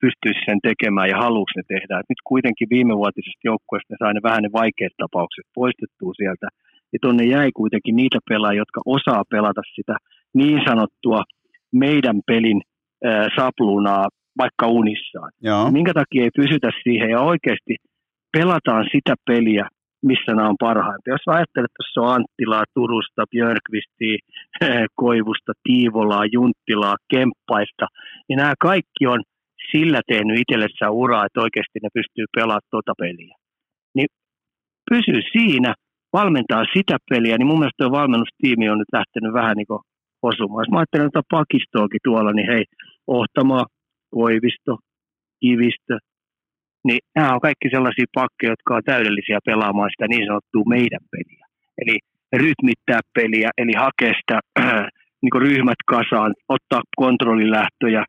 pystyisi sen tekemään ja haluaisi ne tehdä. Et nyt kuitenkin viimevuotisesta joukkueesta ne sai ne vähän ne vaikeat tapaukset poistettua sieltä, ja tuonne jäi kuitenkin niitä pelaajia, jotka osaa pelata sitä niin sanottua meidän pelin äh, sapluunaa vaikka unissaan. Joo. Minkä takia ei pysytä siihen ja oikeasti pelataan sitä peliä, missä nämä on parhaimpia. Jos ajattelet, että tuossa on Anttilaa, Turusta, Björkvistia, Koivusta, Tiivolaa, Junttilaa, Kemppaista, niin nämä kaikki on sillä tehnyt itsellensä uraa, että oikeasti ne pystyy pelaamaan tuota peliä. Niin pysy siinä, valmentaa sitä peliä, niin mun mielestä tuo valmennustiimi on nyt lähtenyt vähän niin kuin osumaan. Jos mä ajattelen että pakistoakin tuolla, niin hei, Ohtamaa, Koivisto, Kivistö, niin nämä on kaikki sellaisia pakkeja, jotka on täydellisiä pelaamaan sitä niin sanottua meidän peliä. Eli rytmittää peliä, eli hakea sitä äh, niin ryhmät kasaan, ottaa kontrollilähtöjä,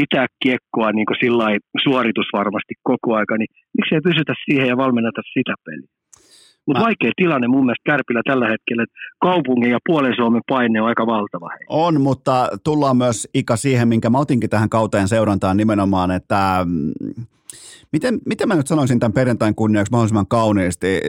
pitää kiekkoa niin sillä suoritusvarmasti koko aika, niin miksei pysytä siihen ja valmennata sitä peliä. Mutta vaikea tilanne mun mielestä Kärpillä tällä hetkellä, että kaupungin ja puolen Suomen paine on aika valtava. On, mutta tullaan myös Ika siihen, minkä mä otinkin tähän kauteen seurantaan nimenomaan, että mm, Miten, miten mä nyt sanoisin tämän perjantain kunniaksi mahdollisimman kauniisti?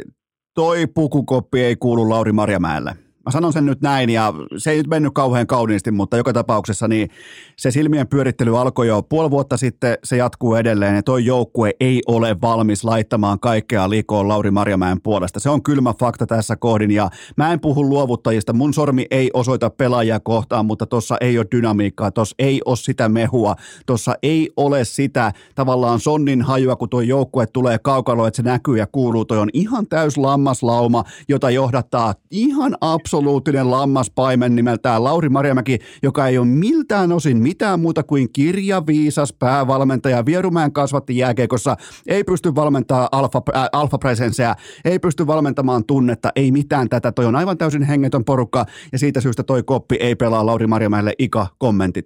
Toi pukukoppi ei kuulu Lauri Marjamäelle. Mä sanon sen nyt näin ja se ei nyt mennyt kauhean kauniisti, mutta joka tapauksessa niin se silmien pyörittely alkoi jo puoli vuotta sitten, se jatkuu edelleen ja toi joukkue ei ole valmis laittamaan kaikkea likoon Lauri Marjamäen puolesta. Se on kylmä fakta tässä kohdin ja mä en puhu luovuttajista, mun sormi ei osoita pelaajia kohtaan, mutta tossa ei ole dynamiikkaa, tossa ei ole sitä mehua, tossa ei ole sitä tavallaan sonnin hajua, kun tuo joukkue tulee kaukalo, että se näkyy ja kuuluu, toi on ihan täys lammaslauma, jota johdattaa ihan absoluuttisesti absoluuttinen lammaspaimen nimeltään Lauri Marjamäki, joka ei ole miltään osin mitään muuta kuin kirjaviisas päävalmentaja. Vierumäen kasvatti jääkeikossa, ei pysty valmentamaan alfa, äh, alfapresenseä, ei pysty valmentamaan tunnetta, ei mitään tätä. Toi on aivan täysin hengetön porukka ja siitä syystä toi koppi ei pelaa Lauri Marjamäelle. Ika, kommentit.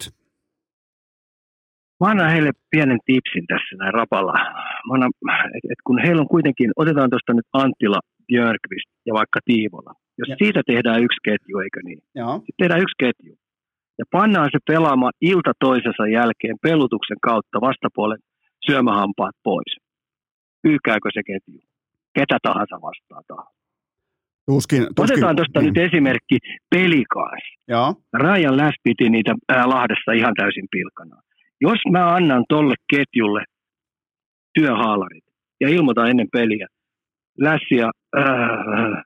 Mä annan heille pienen tipsin tässä näin rapalla. Mä annan, et, et kun heillä on kuitenkin, otetaan tuosta nyt Anttila, Björkvist ja vaikka Tiivola. Jos ja. siitä tehdään yksi ketju, eikö niin? Joo. Sitten tehdään yksi ketju. Ja pannaan se pelaamaan ilta toisensa jälkeen pelutuksen kautta vastapuolen syömähampaat pois. Pyykääkö se ketju? Ketä tahansa vastaa tahansa. Tuskin, tuskin. Otetaan tuosta mm. nyt esimerkki pelikaas. Joo. Rajan läs piti niitä ää, Lahdessa ihan täysin pilkana. Jos mä annan tolle ketjulle työhaalarit ja ilmoitan ennen peliä, Lässi ja äh,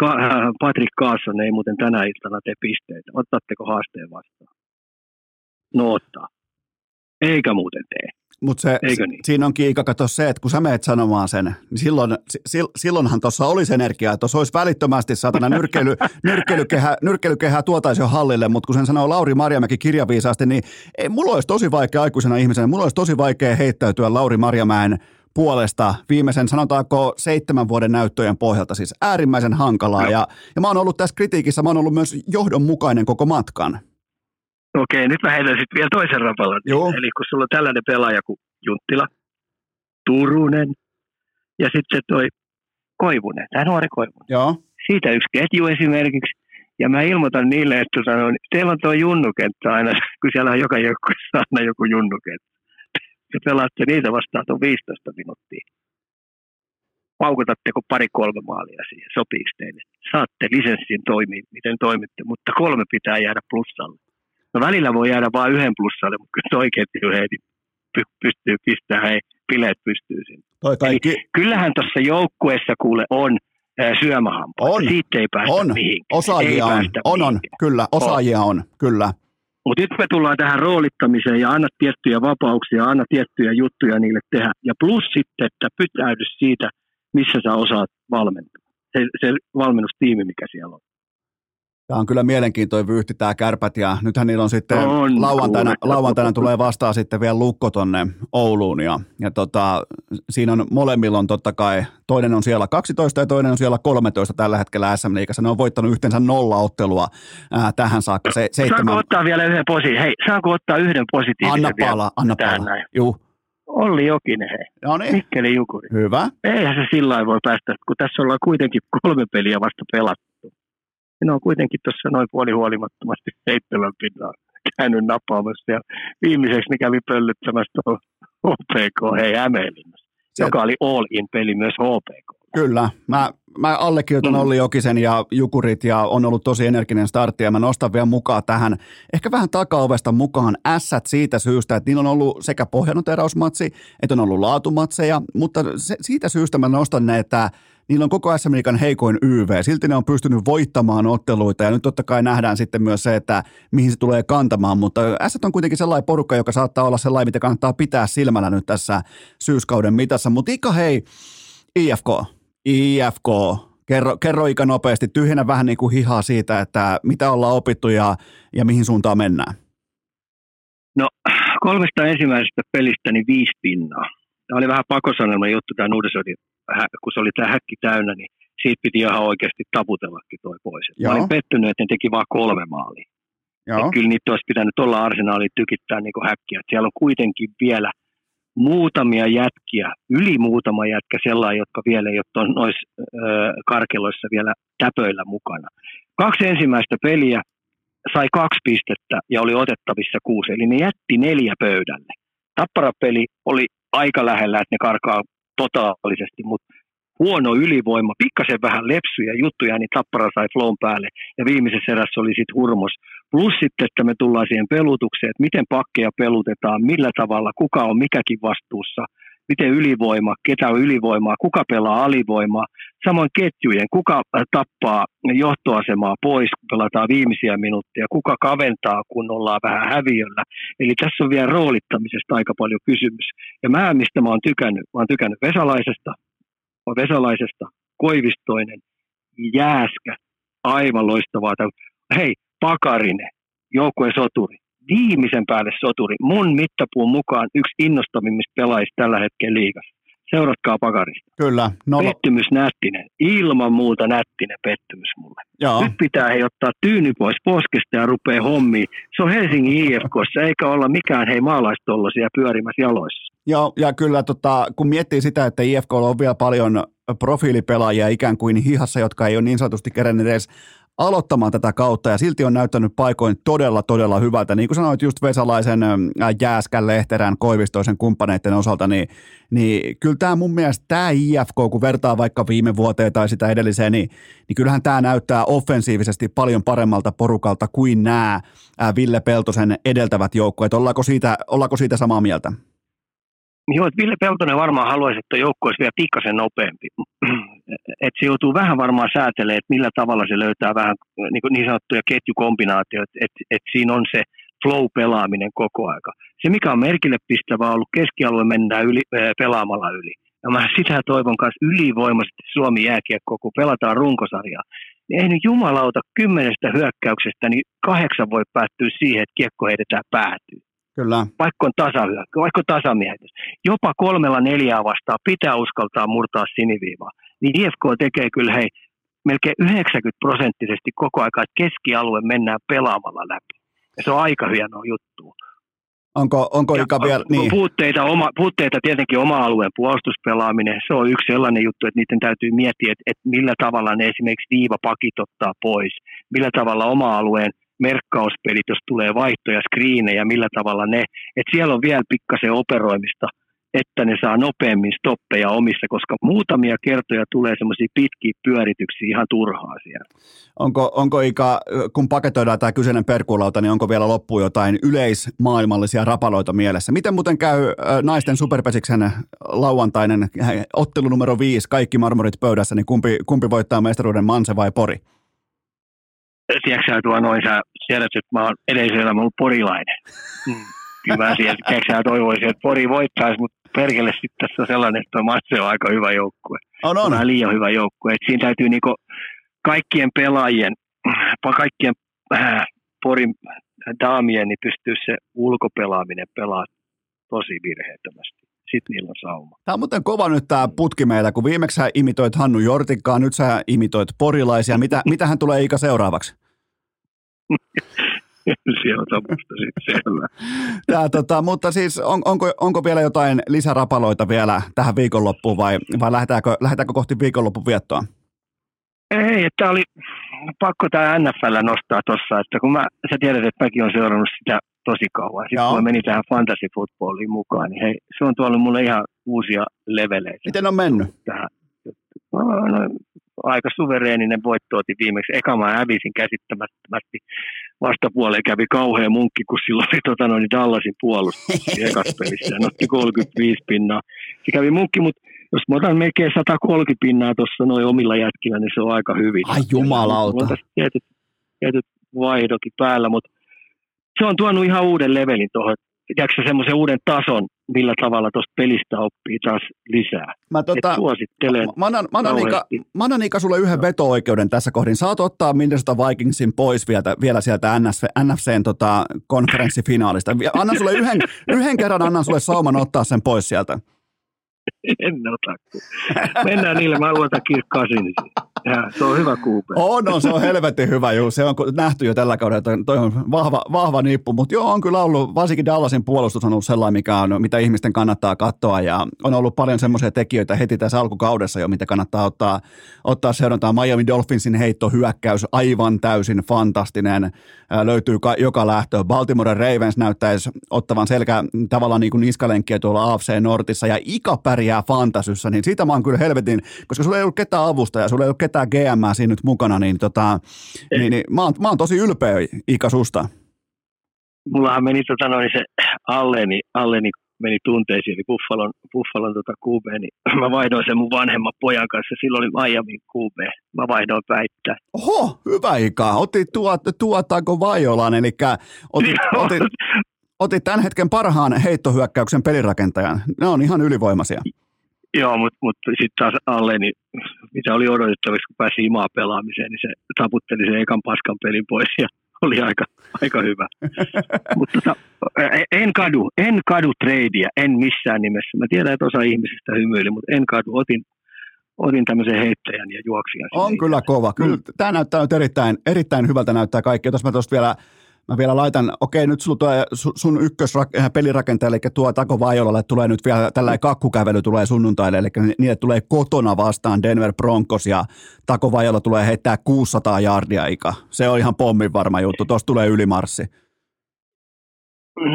Ka- äh, Patrick Carson ei muuten tänä iltana tee pisteitä. Ottatteko haasteen vastaan? No ottaa. Eikä muuten tee. Mutta se, Eikö niin? siinä onkin Iika, kato se, että kun sä meet sanomaan sen, niin silloin, si, silloinhan tuossa olisi energiaa, tuossa olisi välittömästi satana nyrkkeily, nyrkkeilykehä, nyrkkeilykehää tuotaisi jo hallille, mutta kun sen sanoo Lauri Marjamäki kirjaviisaasti, niin ei, mulla olisi tosi vaikea aikuisena ihmisenä, mulla olisi tosi vaikea heittäytyä Lauri Marjamäen puolesta viimeisen, sanotaanko seitsemän vuoden näyttöjen pohjalta, siis äärimmäisen hankalaa. Ja, ja mä oon ollut tässä kritiikissä, mä oon ollut myös johdonmukainen koko matkan. Okei, nyt mä heitän sitten vielä toisen rapalon. Joo. Eli kun sulla on tällainen pelaaja kuin Junttila, Turunen ja sitten se toi Koivunen, tämä nuori Koivunen. Joo, Siitä yksi ketju esimerkiksi. Ja mä ilmoitan niille, että tota, no, teillä on tuo junnukenttä aina, kun siellä on joka joukkueessa aina joku junnukenttä. Ja pelaatte niitä vastaan tuon 15 minuuttia. Paukutatteko pari-kolme maalia siihen, sopiiko teille? Saatte lisenssin toimia, miten toimitte, mutta kolme pitää jäädä plussalle. No välillä voi jäädä vain yhden plussalle, mutta kyllä hei, niin py- pystyy pistämään, hei, bileet pystyy sinne. toi kaikki, Kyllähän tuossa joukkueessa kuule on ää, syömähampaita. On. Siitä ei päästä on, mihinkään. osaajia ei on, päästä on, on, kyllä, osaajia on, kyllä. Mutta nyt me tullaan tähän roolittamiseen ja anna tiettyjä vapauksia, anna tiettyjä juttuja niille tehdä. Ja plus sitten, että pytäydy siitä, missä sä osaat valmentaa. Se, se valmennustiimi, mikä siellä on. Tämä on kyllä mielenkiintoinen vyyhti tämä kärpät ja nythän niillä on sitten On, lauantaina, kuule. lauantaina tulee vastaan sitten vielä lukko tonne Ouluun ja, ja tota, siinä on molemmilla on totta kai, toinen on siellä 12 ja toinen on siellä 13 tällä hetkellä SM Liigassa. Ne on voittanut yhteensä nolla ottelua ää, tähän saakka. Se, seitsemän, Saanko ottaa vielä yhden posi? Hei, saanko ottaa yhden positiivisen anna vielä pala, anna pala. Juu, Olli Jokinen, hei. no niin, Mikkeli Jukuri. hyvä. Eihän se sillä voi päästä, kun tässä ollaan kuitenkin kolme peliä vasta pelattu. Ja ne on kuitenkin tuossa noin puoli huolimattomasti seitsemän pinnaa käynyt nappaamassa. Ja viimeiseksi ne kävi pöllyttämässä tuolla HPK, hei Hämeenlinnassa, Se- joka oli all-in peli myös HPK. Kyllä, mä, mä allekirjoitan Mm. Olli Jokisen ja Jukurit ja on ollut tosi energinen startti ja mä nostan vielä mukaan tähän, ehkä vähän takaovesta mukaan ässät siitä syystä, että niillä on ollut sekä pohjanoterausmatsi, että on ollut laatumatseja, mutta se, siitä syystä mä nostan ne, että niillä on koko SM Liigan heikoin YV, silti ne on pystynyt voittamaan otteluita ja nyt totta kai nähdään sitten myös se, että mihin se tulee kantamaan, mutta S on kuitenkin sellainen porukka, joka saattaa olla sellainen, mitä kannattaa pitää silmällä nyt tässä syyskauden mitassa, mutta Ika hei, IFK, IFK, kerro, kerro Ika nopeasti, tyhjennä vähän niin kuin hihaa siitä, että mitä ollaan opittu ja, ja mihin suuntaan mennään. No kolmesta ensimmäisestä pelistä niin viisi pinnaa. Tämä oli vähän pakosanelma juttu tämä Nuudesodin, kun se oli tämä häkki täynnä, niin siitä piti ihan oikeasti taputellakin toi pois. Mä Joo. olin pettynyt, että ne teki vaan kolme maalia. Joo, kyllä niitä olisi pitänyt olla arsenaaliin tykittää niin kuin häkkiä. Siellä on kuitenkin vielä muutamia jätkiä, yli muutama jätkä sellainen, jotka vielä ei ole noissa karkeloissa vielä täpöillä mukana. Kaksi ensimmäistä peliä sai kaksi pistettä ja oli otettavissa kuusi, eli ne jätti neljä pöydälle. Tapparapeli oli aika lähellä, että ne karkaa totaalisesti, mutta huono ylivoima, pikkasen vähän lepsyjä juttuja, niin Tappara sai flown päälle ja viimeisessä erässä oli sitten hurmos. Plus sitten, että me tullaan siihen pelutukseen, että miten pakkeja pelutetaan, millä tavalla, kuka on mikäkin vastuussa, miten ylivoima, ketä on ylivoimaa, kuka pelaa alivoimaa, samoin ketjujen, kuka äh, tappaa johtoasemaa pois, kun pelataan viimeisiä minuutteja, kuka kaventaa, kun ollaan vähän häviöllä. Eli tässä on vielä roolittamisesta aika paljon kysymys. Ja mä, mistä mä oon tykännyt, mä oon tykännyt Vesalaisesta, Vesalaisesta, Koivistoinen, Jääskä, aivan loistavaa. Hei, Pakarinen, joukkueen soturi, viimeisen päälle soturi, mun mittapuun mukaan yksi innostavimmista pelaajista tällä hetkellä liigassa. Seuratkaa Pakarista. kyllä. Nolla, Pettymys Nättinen, ilman muuta Nättinen pettymys mulle. joo, Nyt pitää he ottaa tyyny pois poskesta ja rupeaa hommiin. Se on Helsingin IFKssa, eikä olla mikään hei maalaistollosia pyörimässä jaloissa. joo, ja kyllä tota, kun miettii sitä, että IFK on vielä paljon profiilipelaajia ikään kuin hihassa, jotka ei ole niin sanotusti keränneet edes aloittamaan tätä kautta ja silti on näyttänyt paikoin todella, todella hyvältä. Niin kuin sanoit just Vesalaisen, Jääskän, Lehterän, Koivistoisen kumppaneiden osalta, niin, niin kyllä tämä mun mielestä tämä IFK, kun vertaa vaikka viime vuoteen tai sitä edelliseen, niin, niin kyllähän tämä näyttää offensiivisesti paljon paremmalta porukalta kuin nämä Ville Peltosen edeltävät joukkueet. Ollaanko siitä, ollaanko siitä samaa mieltä? Joo, että Ville Peltonen varmaan haluaisi, että joukko olisi vielä pikkasen nopeampi. että se joutuu vähän varmaan säätelemään, että millä tavalla se löytää vähän niin, kuin niin sanottuja ketjukombinaatioita, että, että siinä on se flow-pelaaminen koko aika. Se, mikä on merkille pistävää ollut, keskialue mennään yli, pelaamalla yli. Ja mä sitä toivon kanssa ylivoimaisesti Suomi jääkiekko, kun pelataan runkosarjaa. Niin ei nyt jumalauta kymmenestä hyökkäyksestä, niin kahdeksan voi päättyä siihen, että kiekko heitetään päätyy. Kyllä. Vaikka on tasahyökkä, vaikka on tasamiehitys. Jopa kolmella neljää vastaan pitää uskaltaa murtaa siniviivaa. Niin IFK tekee kyllä hei, melkein 90 prosenttisesti koko aika, että keskialue mennään pelaamalla läpi. Ja se on aika hienoa juttua. Onko, onko Ika vielä... Niin. Puutteita, oma, puutteita tietenkin oma alueen puolustuspelaaminen, se on yksi sellainen juttu, että niiden täytyy miettiä, että, että millä tavalla ne esimerkiksi viivapakit ottaa pois, millä tavalla oma alueen merkkauspelit, jos tulee vaihtoja, skriinejä, millä tavalla ne, että siellä on vielä pikkasen operoimista – että ne saa nopeammin stoppeja omissa, koska muutamia kertoja tulee semmoisia pitkiä pyörityksiä ihan turhaa siellä. Onko, onko Ika, kun paketoidaan tämä kyseinen perkulauta, niin onko vielä loppuun jotain yleismaailmallisia rapaloita mielessä? Miten muuten käy naisten superpesiksen lauantainen ottelu numero viisi, kaikki marmorit pöydässä, niin kumpi, kumpi voittaa mestaruuden, Manse vai Pori? Tiedätkö tuo noin, sä tiedät, että mä oon edellisellä ollut porilainen. Mm kyllä mä sieltä toivoisin, että Pori voittaisi, mutta perkele sitten tässä on sellainen, että Matse on aika hyvä joukkue. On, on. Vähän liian hyvä joukkue. Et siinä täytyy niinku kaikkien pelaajien, kaikkien äh, Porin daamien, niin pystyy se ulkopelaaminen pelaa tosi virheettömästi. Sitten niillä on sauma. Tämä on muuten kova nyt tämä putki meillä, kun viimeksi sä imitoit Hannu Jortikkaa, nyt sä imitoit porilaisia. Mitä, mitä hän tulee Iika seuraavaksi? se on musta sitten selvä. Tää, tota, mutta siis on, onko, onko vielä jotain lisärapaloita vielä tähän viikonloppuun vai, vai lähdetäänkö, lähdetäänkö kohti viikonloppun viettoa? Ei, että oli pakko tämä NFL nostaa tuossa, että kun mä, sä tiedät, että mäkin olen seurannut sitä tosi kauan. Sitten Joo. kun mä menin tähän fantasy footballiin mukaan, niin hei, se on tuolla mulle ihan uusia leveleitä. Miten on mennyt? Tähän. No, no, aika suvereeninen voitto otin viimeksi. Eka mä hävisin käsittämättömästi vastapuoleen kävi kauhea munkki, kun silloin oli tota, noin Dallasin puolustus ekas pelissä ja otti 35 pinnaa. Se kävi munkki, mutta jos mä otan melkein 130 pinnaa tuossa noin omilla jätkillä, niin se on aika hyvin. Ai jumalauta. Tietyt, tietyt vaihdokin päällä, mutta se on tuonut ihan uuden levelin tuohon tiedätkö semmoisen uuden tason, millä tavalla tuosta pelistä oppii taas lisää. Mä, tota, suosittelen. Mä annan, mä, annan Ika, mä annan Ika sulle yhden veto-oikeuden tässä kohdin. Saat ottaa Minnesota Vikingsin pois vielä, vielä sieltä NFC, NFCn tota, konferenssifinaalista. Annan sulle yhden, yhden kerran, annan sulle sauman ottaa sen pois sieltä. En ota. Mennään niille, mä luotan kirkkaasin. Se on hyvä kuupe. On, no, se on helvetin hyvä, juu. Se on nähty jo tällä kaudella, että toi on vahva, vahva nippu, mutta joo, on kyllä ollut, varsinkin Dallasin puolustus on ollut sellainen, mikä on, mitä ihmisten kannattaa katsoa, ja on ollut paljon semmoisia tekijöitä heti tässä alkukaudessa jo, mitä kannattaa ottaa, ottaa seurantaa. Miami Dolphinsin heitto hyökkäys, aivan täysin fantastinen, Ää, löytyy ka- joka lähtö. Baltimore Ravens näyttäisi ottavan selkä tavallaan niin kuin niskalenkkiä tuolla AFC Nortissa, ja Ika pärjää fantasyssä, niin siitä mä oon kyllä helvetin, koska sulla ei ollut ketään avustajaa, sulla ei ollut ketään GM siinä nyt mukana, niin, tota, niin, niin mä, oon, mä oon tosi ylpeä Ika susta. Mullahan meni tota noin se Alleni, Alleni meni tunteisiin, eli Buffalon, Buffalon tota QB, niin mä vaihdoin sen mun vanhemman pojan kanssa, silloin oli Miami QB, mä vaihdoin väittää. Oho, hyvä Ika, otit tuot, tuotaako Vajolan, eli otit, otit, otit tämän hetken parhaan heittohyökkäyksen pelirakentajan, ne on ihan ylivoimaisia. Joo, mutta mut, sitten taas alle, niin mitä oli odotettavissa, kun pääsi imaa pelaamiseen, niin se taputteli sen ekan paskan pelin pois ja oli aika, aika hyvä. mutta tota, en kadu, en kadu treidiä, en missään nimessä. Mä tiedän, että osa ihmisistä hymyili, mutta en kadu. Otin, otin tämmöisen heittäjän ja juoksijan. On kyllä kova. Kyllä, mm. Tämä näyttää nyt erittäin, erittäin hyvältä näyttää kaikki. Tuossa mä tuosta vielä Mä vielä laitan, okei nyt sulla tulee sun ykköspelirakentaja, eli tuo Tako Vajolalle tulee nyt vielä tällainen kakkukävely tulee sunnuntaille, eli niille tulee kotona vastaan Denver Broncos ja Tako Vajola tulee heittää 600 jardia ika. Se on ihan pommin varma juttu, tuossa tulee ylimarssi.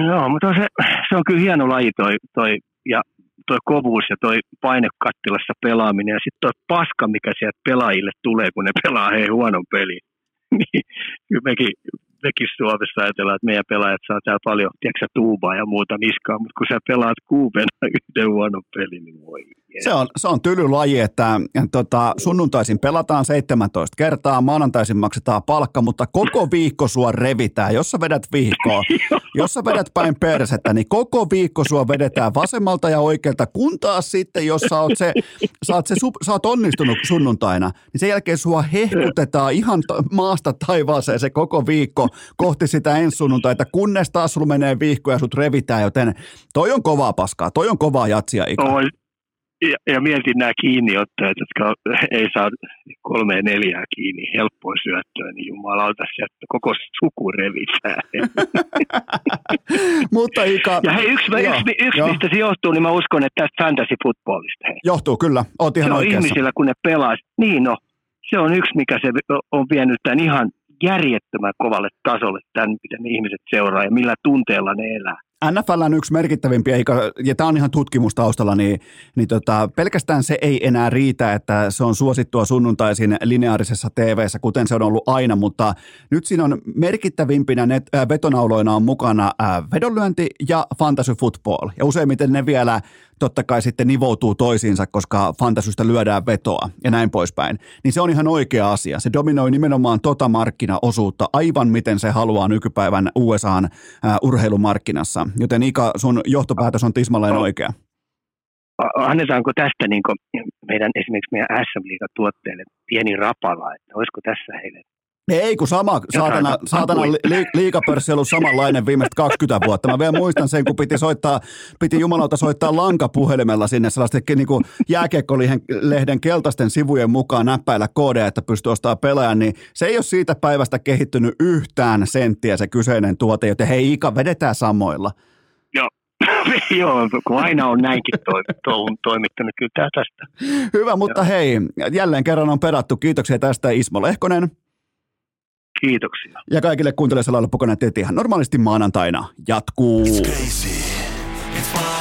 Joo, mutta se, se on kyllä hieno laji toi, toi ja toi kovuus ja toi painekattilassa pelaaminen ja sitten toi paska, mikä sieltä pelaajille tulee, kun ne pelaa hei huonon pelin. niin kyllä mekin mekin Suomessa ajatellaan, että meidän pelaajat saa täällä paljon, tiedätkö, tuubaa ja muuta niskaa, mutta kun sä pelaat kuupena yhden huonon pelin, niin voi Se on, se on tylylaji, että tota, sunnuntaisin pelataan 17 kertaa, maanantaisin maksetaan palkka, mutta koko viikko sua revitään. Jos sä vedät viikkoa, jos sä vedät päin persettä, niin koko viikko sua vedetään vasemmalta ja oikealta, kun taas sitten, jos sä oot, se, sä oot, se, sä oot onnistunut sunnuntaina, niin sen jälkeen sua hehkutetaan ihan maasta taivaaseen se koko viikko kohti sitä ensi sunnuntaita, kunnes taas sulla menee viikko ja sut revitään, joten toi on kovaa paskaa, toi on kovaa jatsia ikä. Ja, ja mietin nämä kiinniottajat, jotka ei saa kolme neljää kiinni helppoa syöttöä, niin jumalauta että koko suku revitään. Mutta Ika... Ja hei, yksi, joo, yksi, yksi joo. mistä se johtuu, niin mä uskon, että tästä fantasy footballista. Hei. Johtuu, kyllä. Oot ihan se on oikeassa. ihmisillä, kun ne pelaa. Niin no, se on yksi, mikä se on vienyt tämän ihan järjettömän kovalle tasolle, tämän, miten ihmiset seuraa ja millä tunteella ne elää. NFLn yksi merkittävimpiä, ja tämä on ihan tutkimustaustalla, niin, niin tota, pelkästään se ei enää riitä, että se on suosittua sunnuntaisin lineaarisessa tv kuten se on ollut aina, mutta nyt siinä on merkittävimpinä net, äh, vetonauloina on mukana äh, vedonlyönti ja fantasy football, ja useimmiten ne vielä totta kai sitten nivoutuu toisiinsa, koska fantasystä lyödään vetoa ja näin poispäin, niin se on ihan oikea asia. Se dominoi nimenomaan tota markkinaosuutta aivan miten se haluaa nykypäivän USAn uh, urheilumarkkinassa. Joten Ika, sun johtopäätös on tismalleen oikea. Annetaanko tästä niin meidän esimerkiksi meidän SM tuotteille pieni rapala, että olisiko tässä heille ei, kun sama, saatana, saatana li, liikapörssi ollut samanlainen viimeiset 20 vuotta. Mä vielä muistan sen, kun piti soittaa, piti jumalauta soittaa lankapuhelimella sinne sellaisten niin kuin jääkiekkolehden keltaisten sivujen mukaan näppäillä koodeja, että pystyy ostamaan pelaajan, niin se ei ole siitä päivästä kehittynyt yhtään senttiä se kyseinen tuote, joten hei Ika, vedetään samoilla. Joo, Joo, kun aina on näinkin toi, to, toimittanut kyllä tästä. Hyvä, mutta Joo. hei, jälleen kerran on perattu. Kiitoksia tästä Ismo Lehkonen. Kiitoksia. Ja kaikille kuuntelijoille loppukoneet ihan normaalisti maanantaina jatkuu. It's crazy. It's.